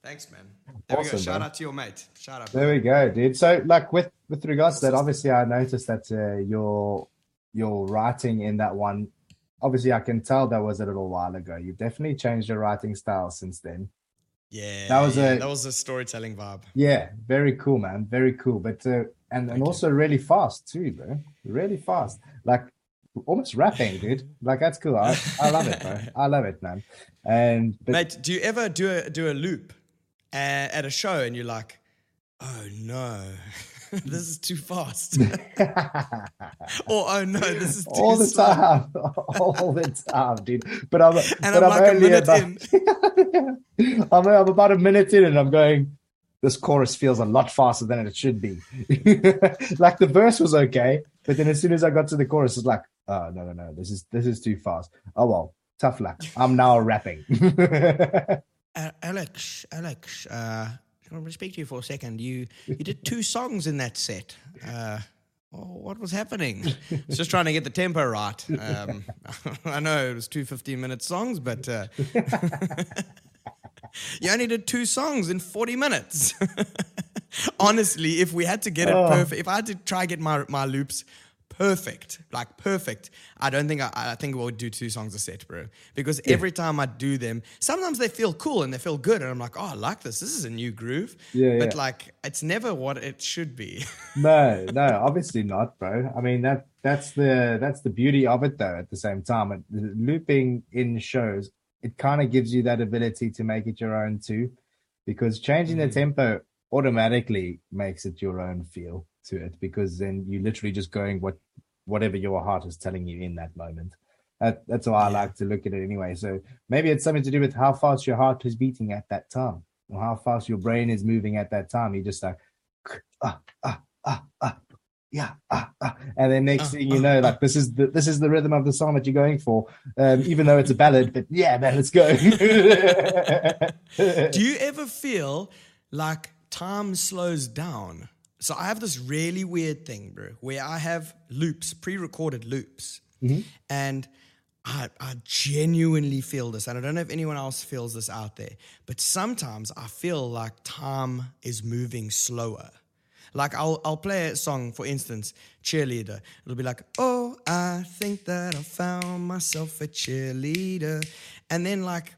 Thanks, man. There we go. Awesome, Shout man. out to your mate. Shout out. There we go, dude. So, like with with regards to that, obviously, I noticed that uh, your your writing in that one. Obviously, I can tell that was a little while ago. You've definitely changed your writing style since then. Yeah, That was yeah, a- that was a storytelling vibe. Yeah, very cool, man. Very cool. But uh, and and you. also really fast too, bro. Really fast, like almost rapping, dude. Like that's cool. I, I love it, bro. I love it, man. And but Mate, do you ever do a do a loop uh, at a show and you're like, oh no, this is too fast, or oh no, this is too all the slow. time, all the time, dude. But I'm And but I'm like only minute about, in. I'm, I'm about a minute in, and I'm going. This chorus feels a lot faster than it should be. like the verse was okay, but then as soon as I got to the chorus, it's like, oh no, no, no, this is this is too fast. Oh well, tough luck. I'm now rapping. Uh, Alex, Alex, uh, I want to speak to you for a second. You you did two songs in that set. Uh, oh, what was happening? It's just trying to get the tempo right. Um, I know it was two 15 minute songs, but uh, you only did two songs in 40 minutes. Honestly, if we had to get it Oh. perfect, if I had to try get my, my loops perfect, like perfect, I don't think I, I think we'll do two songs a set, bro. Because every time I do them, sometimes they feel cool and they feel good, and I'm like, oh, I like this. This is a new groove. Yeah, But yeah. like, it's never what it should be. no, no, obviously not, bro. I mean that that's the that's the beauty of it, though. At the same time, it, looping in shows, it kind of gives you that ability to make it your own too, because changing the mm-hmm. tempo automatically makes it your own feel to it. Because then you're literally just going what whatever your heart is telling you in that moment. That, that's how I like to look at it anyway. So maybe it's something to do with how fast your heart is beating at that time, or how fast your brain is moving at that time. You're just like ah ah ah ah yeah, ah, ah. and then next thing you know, like this is the this is the rhythm of the song that you're going for, um, even though it's a ballad. But yeah, man, let's go. Do you ever feel like time slows down? So I have this really weird thing, bro, where I have loops, pre-recorded loops, mm-hmm. and I, I genuinely feel this, and I don't know if anyone else feels this out there, but sometimes I feel like time is moving slower. Like I'll I'll play a song, for instance, cheerleader. It'll be like, oh, I think that I found myself a cheerleader, and then like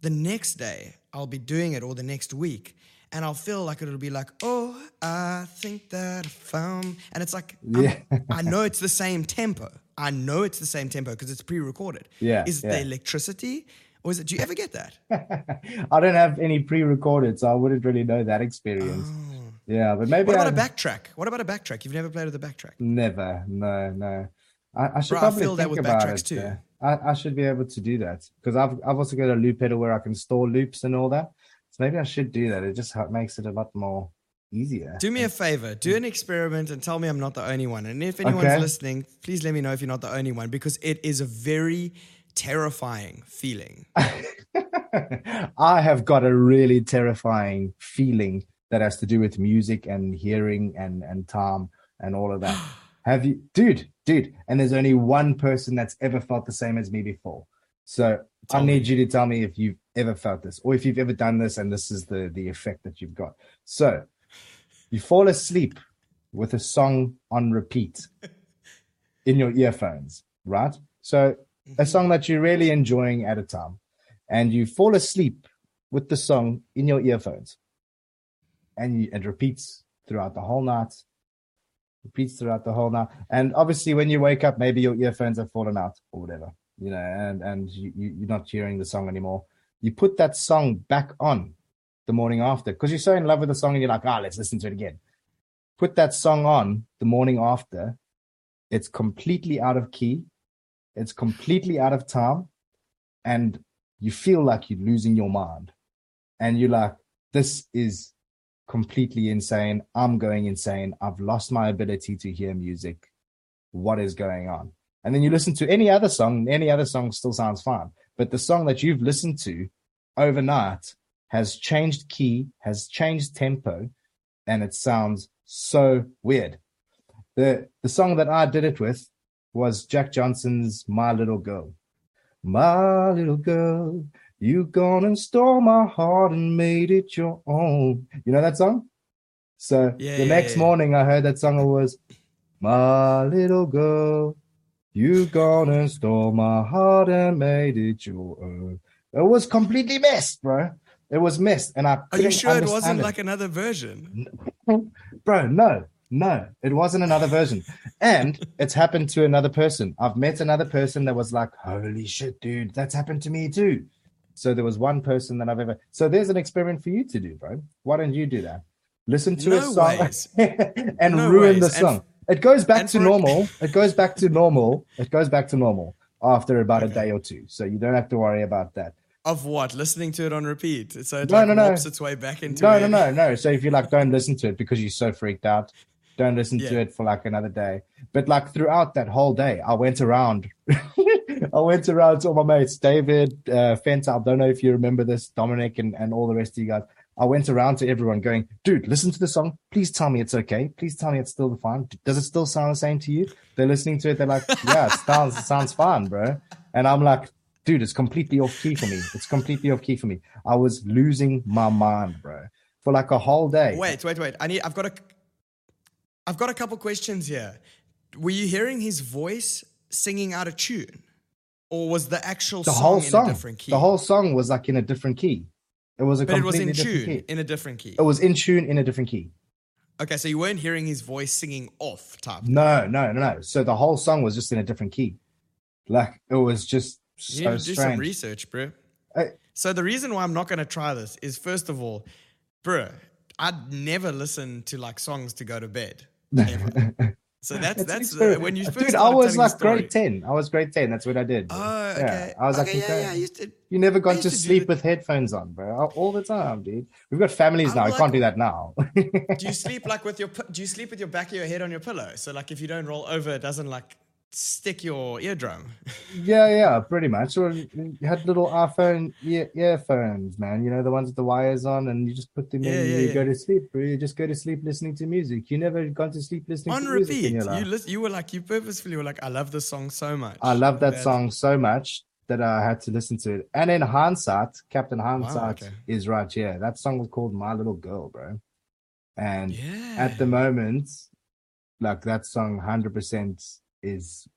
the next day I'll be doing it, or the next week, and I'll feel like it'll be like, oh, I think that I found, and it's like, Yeah. I know it's the same tempo. I know it's the same tempo because it's pre-recorded. Yeah, Is it yeah. the electricity, or is it? Do you ever get that? I don't have any pre-recorded, so I wouldn't really know that experience. Oh. Yeah, but maybe Oh. What about I- a backtrack? What about a backtrack? You've never played with a backtrack? Never, no, no. I, I should Bro, I probably feel that think with about backtracks it. too. I, I should be able to do that because I've I've also got a loop pedal where I can store loops and all that. So maybe I should do that. It just makes it a lot more easier. Do me a favor, do an experiment and tell me I'm not the only one. And if anyone's Okay. listening, please let me know if you're not the only one because it is a very terrifying feeling. I have got a really terrifying feeling that has to do with music and hearing and and time and all of that. Have you, dude, dude? And there's only one person that's ever felt the same as me before. So Tell I me. need you to tell me if you've ever felt this, or if you've ever done this, and this is the the effect that you've got. So you fall asleep with a song on repeat in your earphones, right? So a mm-hmm. song that you're really enjoying at a time, and you fall asleep with the song in your earphones, and you, it repeats throughout the whole night, repeats throughout the whole night, and obviously when you wake up, maybe your earphones have fallen out or whatever, you know, and and you, you you're not hearing the song anymore. You put that song back on the morning after because you're so in love with the song, and you're like, ah, let's listen to it again. Put that song on the morning after. It's completely out of key. It's completely out of time. And you feel like you're losing your mind. And you're like, this is completely insane. I'm going insane. I've lost my ability to hear music. What is going on? And then you listen to any other song, any other song still sounds fine. But the song that you've listened to overnight has changed key, has changed tempo, and it sounds so weird. The the song that I did it with was Jack Johnson's My Little Girl. My little girl, you gone and stole my heart and made it your own. You know that song? So Yeah, the yeah, next yeah. morning I heard that song. It was My little girl, you gone and stole my heart and made it your own. It was completely missed, bro. It was missed, and I Are you sure it wasn't it. like another version? bro no no it wasn't another version and it's happened to another person i've met another person that was like holy shit dude that's happened to me too so there was one person that i've ever so there's an experiment for you to do bro why don't you do that listen to a song and No ruin the ways. And song it goes back to normal it goes back to normal it goes back to normal after about a day or two so you don't have to worry about that Of what? Listening to it on repeat. So it No, like no, no. its way back into No, it. no, no, no. So if you like, don't listen to it because you're so freaked out. Don't listen to it for like another day. But like throughout that whole day, I went around. I went around to all my mates, David, uh. I don't know if you remember this, Dominic, and, and all the rest of you guys. I went around to everyone going, dude, listen to the song. Please tell me it's okay. Please tell me it's still fine. Does it still sound the same to you? They're listening to it. They're like, yeah, it sounds, it sounds fine, bro. And I'm like, dude, it's completely off key for me. It's completely off key for me. I was losing my mind, bro, for like a whole day. Wait, wait, wait. I need. I've got a. I've got a couple questions here. Were you hearing his voice singing out of tune, or was the actual the song whole in song, a different key? the whole song was like in a different key. It was a but it was in tune key. in a different key. It was in tune in a different key. Okay, so you weren't hearing his voice singing off type. No, no, no, no. So the whole song was just in a different key. Like it was just You so need to do some research, bro. I- so the reason why I'm not going to try this is first of all, bro, I'd never listen to like songs to go to bed. So that's It's that's uh, when you first. Dude, I was like grade 10. I was grade 10. That's what I did. bro. Oh, Yeah, okay. I was like, okay, yeah, okay. yeah. You did- You never gone to to sleep it- with headphones on, bro. All the time, dude. We've got families I'm now. You like- can't do that now. Do you sleep like with your? Do you sleep with your back of your head on your pillow? So like if you don't roll over, it doesn't like stick your eardrum. yeah, yeah, pretty much. Or you had little iPhone ear- earphones, man. You know, the ones with the wires on, and you just put them Yeah, in and yeah, you yeah. go to sleep. You just go to sleep listening to music. You never gone to sleep listening On to music repeat, life. you you were like you purposefully were like, I love this song so much. I love that That- song so much that I had to listen to it. And in hindsight, Captain Hindsight okay. is right here. That song was called My Little Girl, bro. And Yeah. at the moment, like that song 100% is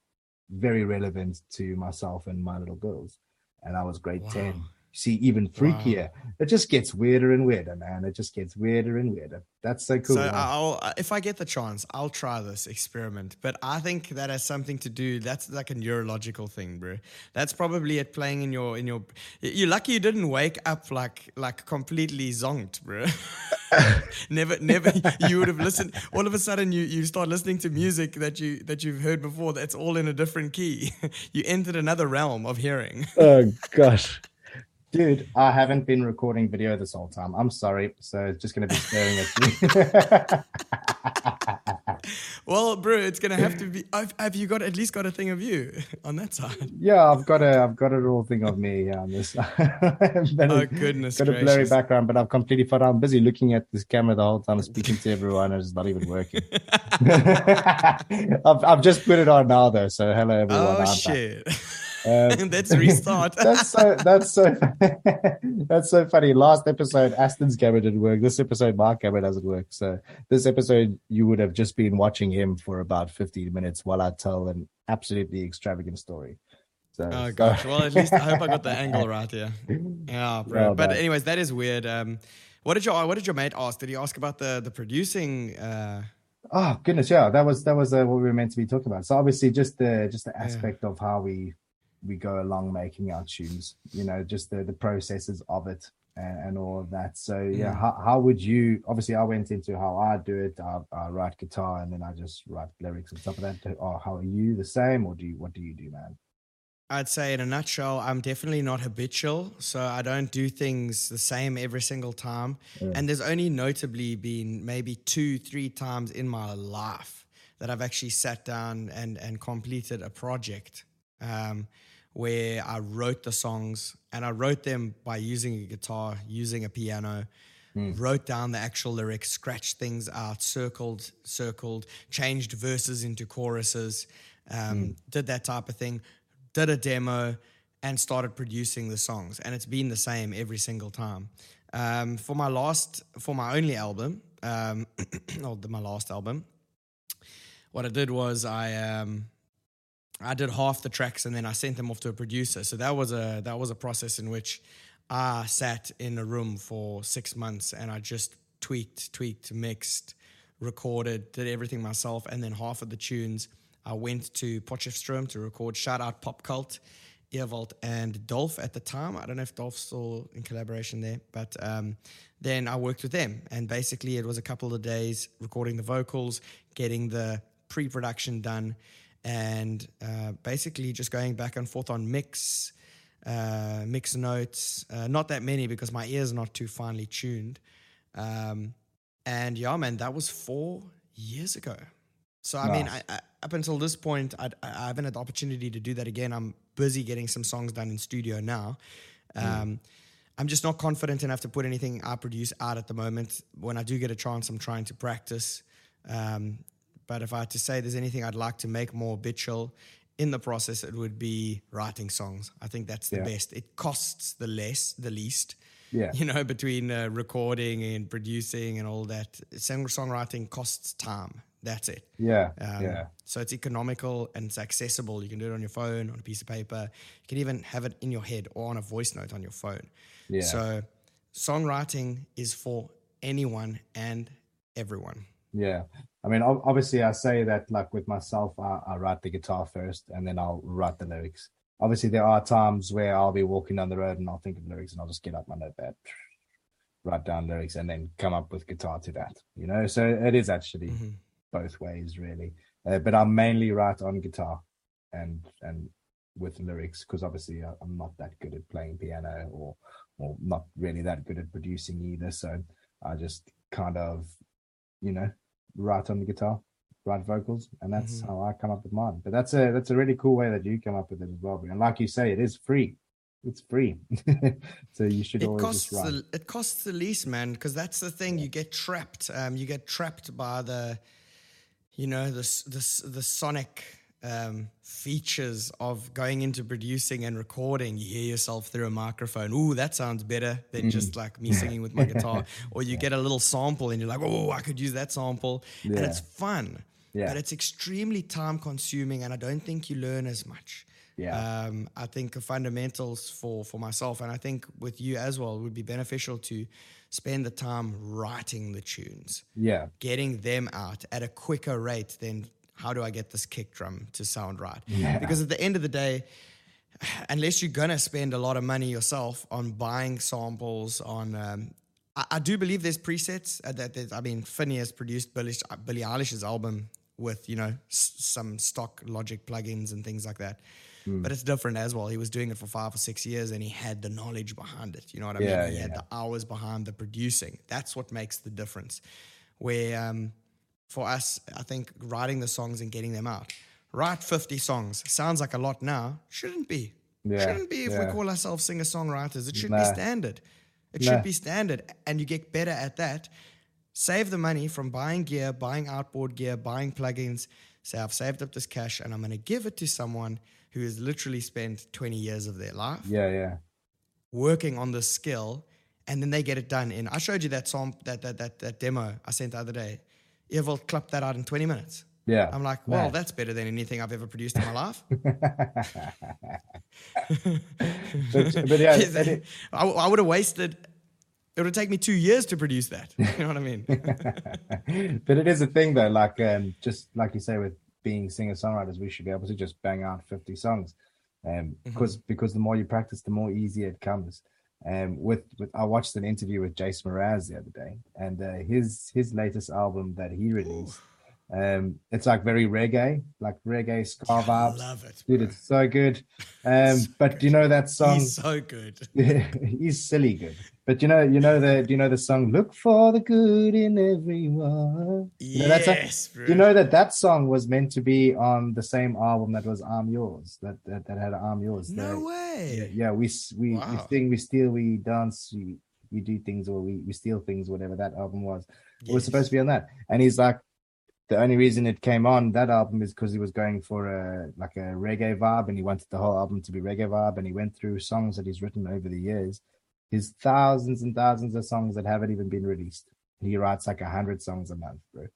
very relevant to myself and my little girls. And I was grade Wow. 10. See, even freakier. It just gets weirder and weirder, man. It just gets weirder and weirder. That's so cool. So man. I'll, uh, if I get the chance, I'll try this experiment. But I think that has something to do. That's like a neurological thing, bro. That's probably it playing in your in your. You're lucky you didn't wake up like like completely zonked, bro. never, never. You would have listened. All of a sudden, you you start listening to music that you that you've heard before. That's all in a different key. you entered another realm of hearing. oh, gosh. Dude, I haven't been recording video this whole time. I'm sorry. So it's just going to be staring at you. Well, bro, it's gonna have to be. Have, have you got at least got a thing of you on that side? yeah, I've got a, I've got a little thing of me on this. But Oh goodness got a blurry background, but I've completely thought I'm busy looking at this camera the whole time, speaking to everyone, and it's not even working. I've, I've just put it on now, though. So hello, everyone. Oh shit! Um, Let's restart. that's so. That's so. that's so funny. Last episode, Aston's camera didn't work. This episode, my camera doesn't work. So this episode, you would have just been watching him for about 15 minutes while I tell an absolutely extravagant story. So, Oh so- gosh. Well, at least I hope I got the angle right here. Yeah, bro. Well but anyways, that is weird. Um, what did your what did your mate ask? Did he ask about the the producing? Uh, Oh goodness, yeah, that was that was uh, what we were meant to be talking about. So obviously, just the just the aspect of how we we go along making our tunes, you know, just the the processes of it and, and all of that. So yeah, Mm. how how would you? Obviously, I went into how I do it. I, I write guitar and then I just write lyrics and stuff like that. Or how are you the same, or do you what do you do, man? I'd say in a nutshell, I'm definitely not habitual, so I don't do things the same every single time. And there's only notably been maybe two, three times in my life that I've actually sat down and and completed a project um, where I wrote the songs and I wrote them by using a guitar, using a piano. Wrote down the actual lyrics, scratched things out, circled, circled, changed verses into choruses, um, did that type of thing did a demo and started producing the songs. And it's been the same every single time. Um, for my last for my only album um, or the, my last album what i did was i um, i did half the tracks and then i sent them off to a producer so that was a that was a process in which i sat in a room for six months and i just tweaked tweaked mixed recorded did everything myself and then half of the tunes I went to Potchefstroom to record Shout Out Pop Cult, Earvolt, and Dolph at the time. I don't know if Dolph's still in collaboration there, but um, then I worked with them. And basically, it was a couple of days recording the vocals, getting the pre production done, and uh, basically just going back and forth on mix, uh, mix notes. Uh, not that many because my ear's are not too finely tuned. Um, and yeah, man, that was four years ago. So I mean, I, I, up until this point, I, I haven't had the opportunity to do that again. I'm busy getting some songs done in studio now. Um, I'm just not confident enough to put anything I produce out at the moment. When I do get a chance, I'm trying to practice. Um, but if I had to say there's anything I'd like to make more habitual in the process, it would be writing songs. I think that's the Yeah. best. It costs the less, the least Yeah, you know, between uh, recording and producing and all that. Song songwriting costs time. That's it. yeah, Um, yeah. So it's economical and it's accessible. You can do it on your phone, on a piece of paper. You can even have it in your head or on a voice note on your phone. Yeah. So songwriting is for anyone and everyone. Yeah. I mean, obviously, I say that like with myself, I, I write the guitar first and then I'll write the lyrics. Obviously, there are times where I'll be walking down the road and I'll think of lyrics and I'll just get out my notepad, write down lyrics, and then come up with guitar to that, you know? So it is actually Mhm. both ways, really. uh, but I mainly write on guitar and and with lyrics because obviously I, I'm not that good at playing piano or or not really that good at producing either. So I just kind of, you know, write on the guitar, write vocals, and that's Mhm. how I come up with mine. But that's a that's a really cool way that you come up with it as well. And like you say, it is free. It's free, so you should it always costs just write. the, it costs the least man because that's the thing you get trapped um, you get trapped by the you know the s- the, the sonic um, features of going into producing and recording. You hear yourself through a microphone. Ooh that sounds better than Mm. just like me singing with my guitar. Or you get a little sample and you're like oh i could use that sample. And it's fun Yeah. but it's extremely time consuming and i don't think you learn as much. Yeah. um, I think the fundamentals for for myself, and I think with you as well, would be beneficial to spend the time writing the tunes, yeah, getting them out at a quicker rate than how do I get this kick drum to sound right? Yeah. Because at the end of the day, unless you're gonna spend a lot of money yourself on buying samples, on um, I, I do believe there's presets. Uh, that I mean, Finneas has produced Billie, uh, Billie Eilish's album with you know s- some stock Logic plugins and things like that. But it's different as well. He was doing it for five or six years, and he had the knowledge behind it. You know what I Yeah, mean? He yeah, had the hours behind the producing. That's what makes the difference. Where um, for us, I think writing the songs and getting them out. Write 50 songs. Sounds like a lot now. Shouldn't be. Yeah, Shouldn't be if we call ourselves singer songwriters. It should be Nah. standard. It Nah. should be standard. And you get better at that. Save the money from buying gear, buying outboard gear, buying plugins. Say, I've saved up this cash and I'm going to give it to someone who has literally spent 20 years of their life yeah, yeah. working on this skill and then they get it done in I showed you that song that that that, that demo I sent the other day. Evil clapped that out in 20 minutes. Yeah. I'm like, well, that's better than anything I've ever produced in my life. but, but yeah, it- I, I would have wasted. It would take me two years to produce that. You know what I mean? but it is a thing though, like um, just like you say with being singer songwriters, we should be able to just bang out 50 songs. Um, because because the more you practice, the more easy it comes. Um, with, with I watched an interview with Jason Mraz the other day, and uh, his his latest album that he released, um, it's like very reggae, like reggae ska I vibes. love it, Dude, bro. it's so good. Um, but do you know that song? He's so good. he's silly good. But you know, you know the do you know the song "Look for the Good in Everyone"? You know that? Yes, bro. You know that that song was meant to be on the same album that was "I'm Yours"? That that, that had "I'm Yours." No The- way. Yeah, yeah, we s- we we sing, we steal, we dance, we, we do things, or we we steal things, whatever that album was. It was supposed to be on that, and he's like, the only reason it came on that album is because he was going for a like a reggae vibe, and he wanted the whole album to be reggae vibe, and he went through songs that he's written over the years, his thousands and thousands of songs that haven't even been released. He writes like a hundred songs a month, bro,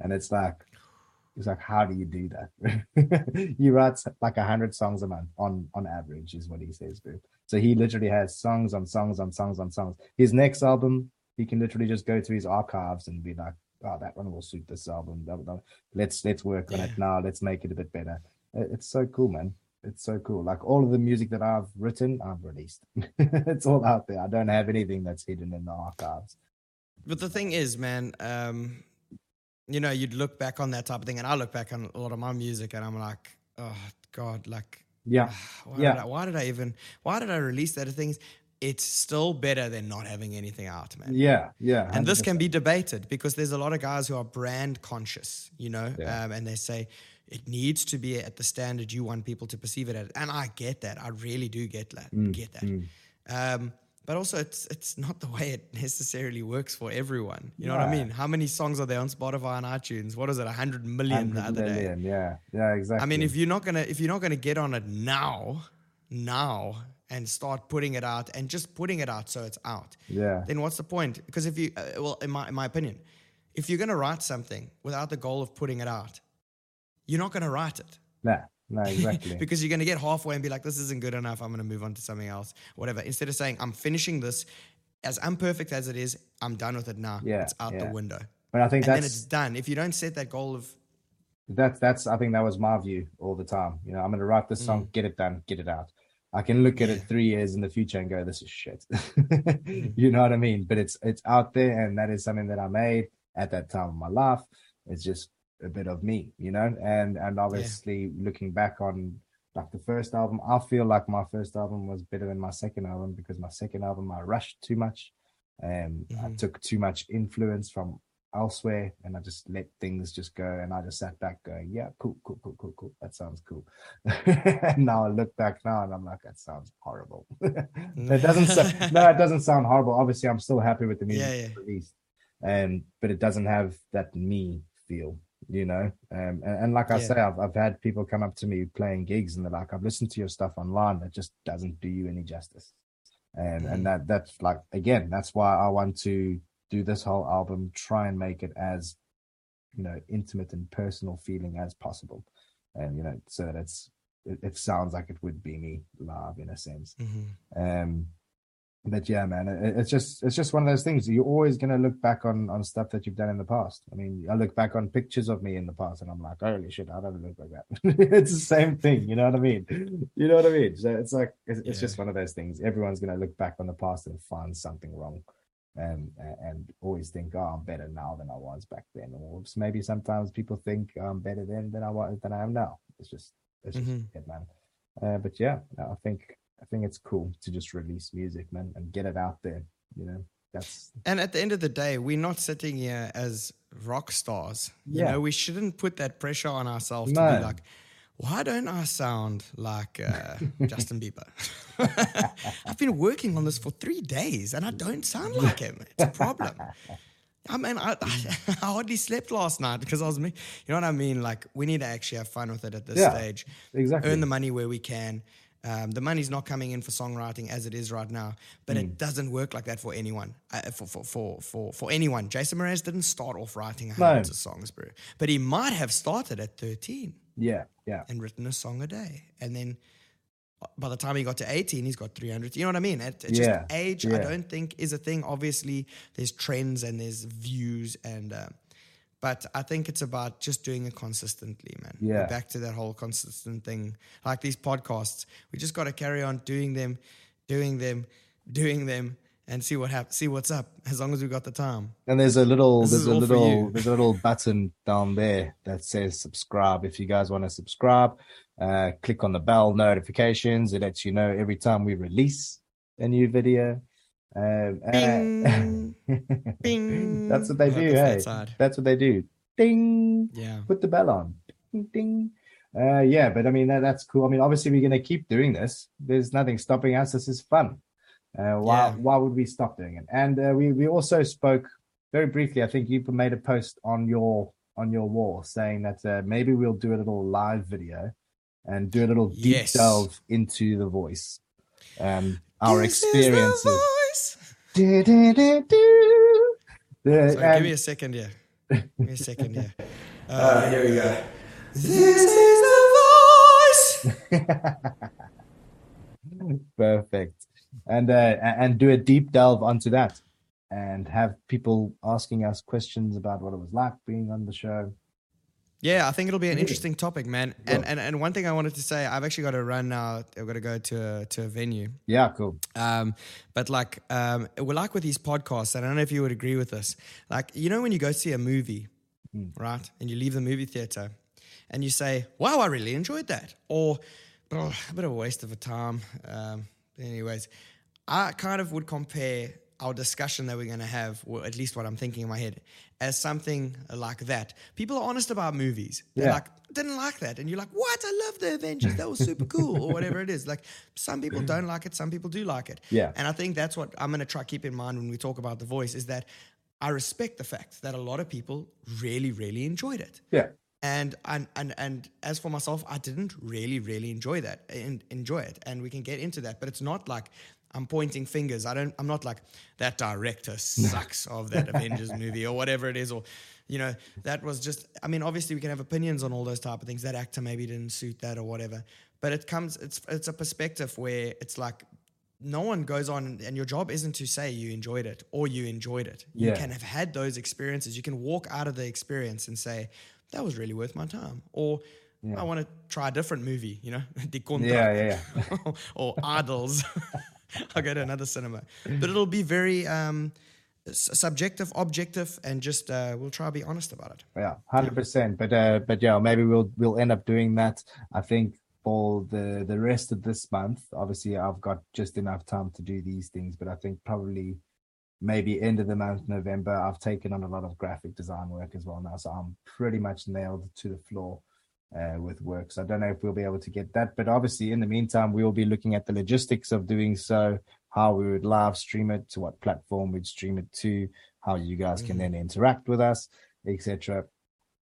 and it's like. It's like, how do you do that? he writes like a hundred songs a month on on average, is what he says, bro. So he literally has songs on songs on songs on songs. His next album, he can literally just go through his archives and be like, "Oh, that one will suit this album. Let's let's work on it now. Let's make it a bit better." It's so cool, man. It's so cool. Like all of the music that I've written, I've released. it's all out there. I don't have anything that's hidden in the archives. But the thing is, man, um, you know, you'd look back on that type of thing, and I look back on a lot of my music, and I'm like, oh God, like, Yeah, why, Yeah. did, I, why did I even, why did I release that things? It's still better than not having anything out, man. yeah, yeah. And this can be debated because there's a lot of guys who are brand conscious, you know, Yeah. um, and they say it needs to be at the standard you want people to perceive it at. And I get that. I really do get that. Mm, get that. Um, but also, it's it's not the way it necessarily works for everyone. You know what I mean? How many songs are there on Spotify and iTunes? What is it? hundred million the 100 other day. Yeah, yeah, exactly. I mean, if you're not gonna if you're not gonna get on it now, now and start putting it out and just putting it out so it's out, yeah, then what's the point? Because if you, uh, well, in my in my opinion, if you're gonna write something without the goal of putting it out, you're not gonna write it. nah, no, exactly. because you're gonna get halfway and be like, this isn't good enough. I'm gonna move on to something else, whatever. Instead of saying, I'm finishing this, as imperfect as it is, I'm done with it now. Yeah, it's out yeah. the window, but I think and then it's that's done. If you don't set that goal of that's that's I think that was my view all the time. You know, I'm gonna write this song, get it done, get it out. I can look at it Mm. Three years in the future and go, "This is shit." Mm. you know what I mean? But it's it's out there, and that is something that I made at that time of my life. It's just a bit of me, you know, and and obviously looking back on like the first album, I feel like my first album was better than my second album because my second album I rushed too much, and I Mhm. took too much influence from elsewhere, and I just let things just go, and I just sat back going, yeah, cool, cool, cool, cool, cool, that sounds cool. and now I look back now, and I'm like, that sounds horrible. it doesn't. sa- no, it doesn't sound horrible. Obviously, I'm still happy with the music Yeah, yeah. released, um, but it doesn't have that me feel you know um and, and like i Yeah. say I've, I've had people come up to me playing gigs and they're like i've listened to your stuff online that just doesn't do you any justice and and that that's like again that's why i want to do this whole album try and make it as you know intimate and personal feeling as possible and you know so that it's it, it sounds like it would be me live in a sense Mhm. um but yeah man it, it's just it's just one of those things. You're always going to look back on on stuff that you've done in the past. I mean i look back on pictures of me in the past and i'm like holy shit i don't look like that. It's the same thing you know what i mean? You know what i mean? So it's like it's, it's just one of those things. Everyone's going to look back on the past and find something wrong and and always think oh i'm better now than i was back then. Or maybe sometimes people think i'm better then than i was than i am now. It's just it's just Mhm. it, man. Uh, but yeah i think i think it's cool to just release music man and get it out there you know that's And at the end of the day, we're not sitting here as rock stars. You Yeah. know, we shouldn't put that pressure on ourselves to be like, why don't I sound like uh, Justin Bieber? I've been working on this for three days and I don't sound like him. It's a problem. I mean, I, I hardly slept last night because I was, me- you know what I mean? Like, we need to actually have fun with it at this Yeah. stage. exactly Earn the money where we can. Um, the money's not coming in for songwriting as it is right now, but Mm. it doesn't work like that for anyone. Uh, for, for, for, for, for anyone. Jason Mraz didn't start off writing hundreds of songs, bro. But he might have started at 13 yeah yeah and written a song a day. And then uh, by the time he got to 18, he's got 300. You know what I mean? It, it's Yeah, just age, I don't think is a thing. Obviously, there's trends and there's views. and uh, But I think it's about just doing it consistently, man. We're Yeah. back to that whole consistent thing. Like these podcasts, we just got to carry on doing them, doing them, doing them. And see what happens. See what's up. As long as we got the time. and there's a little This there's a little there's a little button down there that says subscribe if you guys want to subscribe uh click on the bell notifications it lets you know every time we release a new video um uh, Bing. Bing. that's what they do it's that hey that's what they do ding Yeah. put the bell on. Ding, ding. Uh, yeah, but I mean that, that's cool. I mean, obviously we're gonna keep doing this. There's nothing stopping us. This is fun. Uh, why Yeah. why would we stop doing it? And uh, we we also spoke very briefly. I think you made a post on your on your wall saying that uh, maybe we'll do a little live video and do a little deep Yes. delve into the voice, um, our This is the experiences. Voice. Do, do, do, do. The- Sorry, and- give me a second here. Give me a second here. Uh, here we go. This is the voice. Perfect. And uh, and do a deep delve onto that, and have people asking us questions about what it was like being on the show. Yeah, I think it'll be an interesting topic, man. And, and and one thing I wanted to say, I've actually got to run now. I've got to go to a, to a venue. Yeah, cool. Um, but like, um, we're like with these podcasts, and I don't know if you would agree with this. Like, you know, when you go see a movie, Mm. right, and you leave the movie theater, and you say, "Wow, I really enjoyed that," or "Oh, a bit of a waste of a time." Um, anyways, I kind of would compare our discussion that we're going to have, or at least what I'm thinking in my head, as something like that. People are honest about movies. They're Yeah. like, didn't like that. And you're like, what? I love the Avengers. That was super cool, or whatever it is. Like, some people don't like it, some people do like it. Yeah. And I think that's what I'm going to try keep in mind when we talk about the voice is that I respect the fact that a lot of people really, really enjoyed it. Yeah, And and and and as for myself, I didn't really, really enjoy that and enjoy it. And we can get into that, but it's not like I'm pointing fingers. I don't. I'm not like that director sucks of that Avengers movie or whatever it is, or you know that was just. I mean, obviously we can have opinions on all those type of things. That actor maybe didn't suit that or whatever. But it comes. It's it's a perspective where it's like no one goes on and your job isn't to say you enjoyed it or you enjoyed it. Yeah. You can have had those experiences. You can walk out of the experience and say, that was really worth my time. Or I want to try a different movie, you know, Die Contra. yeah, yeah, yeah. or Idols. I'll go to another cinema. But it'll be very, um, subjective, objective, and just uh, we'll try to be honest about it. Yeah, hundred percent. But uh, but yeah, maybe we'll we'll end up doing that. I think for the the rest of this month. Obviously, I've got just enough time to do these things, but I think probably maybe end of the month, November, I've taken on a lot of graphic design work as well now, so I'm pretty much nailed to the floor. Uh, with work. So I don't know if we'll be able to get that. But obviously, in the meantime, we will be looking at the logistics of doing so, how we would live stream it, to what platform we'd stream it to, how you guys can mm-hmm. then interact with us, etc.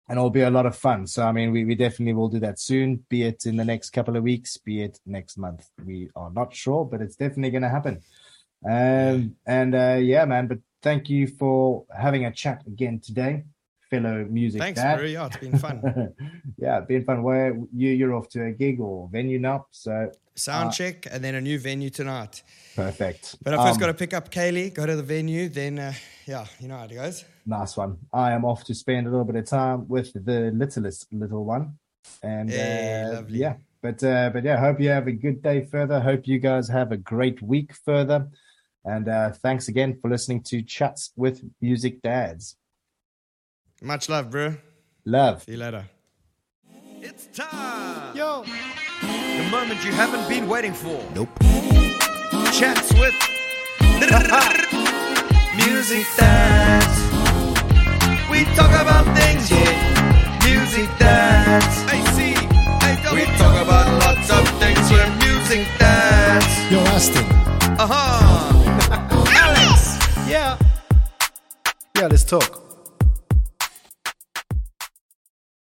And it'll be a lot of fun. So I mean, we, we definitely will do that soon, be it in the next couple of weeks, be it next month. We are not sure, but it's definitely going to happen. Um, and uh, yeah, man. But thank you for having a chat again today fellow music Thanks, dad. bro. Yeah, it's been fun. yeah, been fun. Where you you're off to a gig or venue now? So sound uh, check and then a new venue tonight. Perfect. But I first um, got to pick up Kaylee, go to the venue, then uh, yeah, you know how it goes. Nice one. I am off to spend a little bit of time with the littlest little one, and hey, uh, yeah. But uh, but yeah, hope you have a good day further. Hope you guys have a great week further. And uh, thanks again for listening to Chats with Music Dads. Much love, bro. Love. See you later. It's time. Yo. The moment you haven't been waiting for. Nope. Chats with music dads. We talk about things, yeah. Music dads. I see. I we talk about lots of things, yeah. Music dads. Yo, Aston. Uh huh. Alex. Yeah. Yeah, let's talk.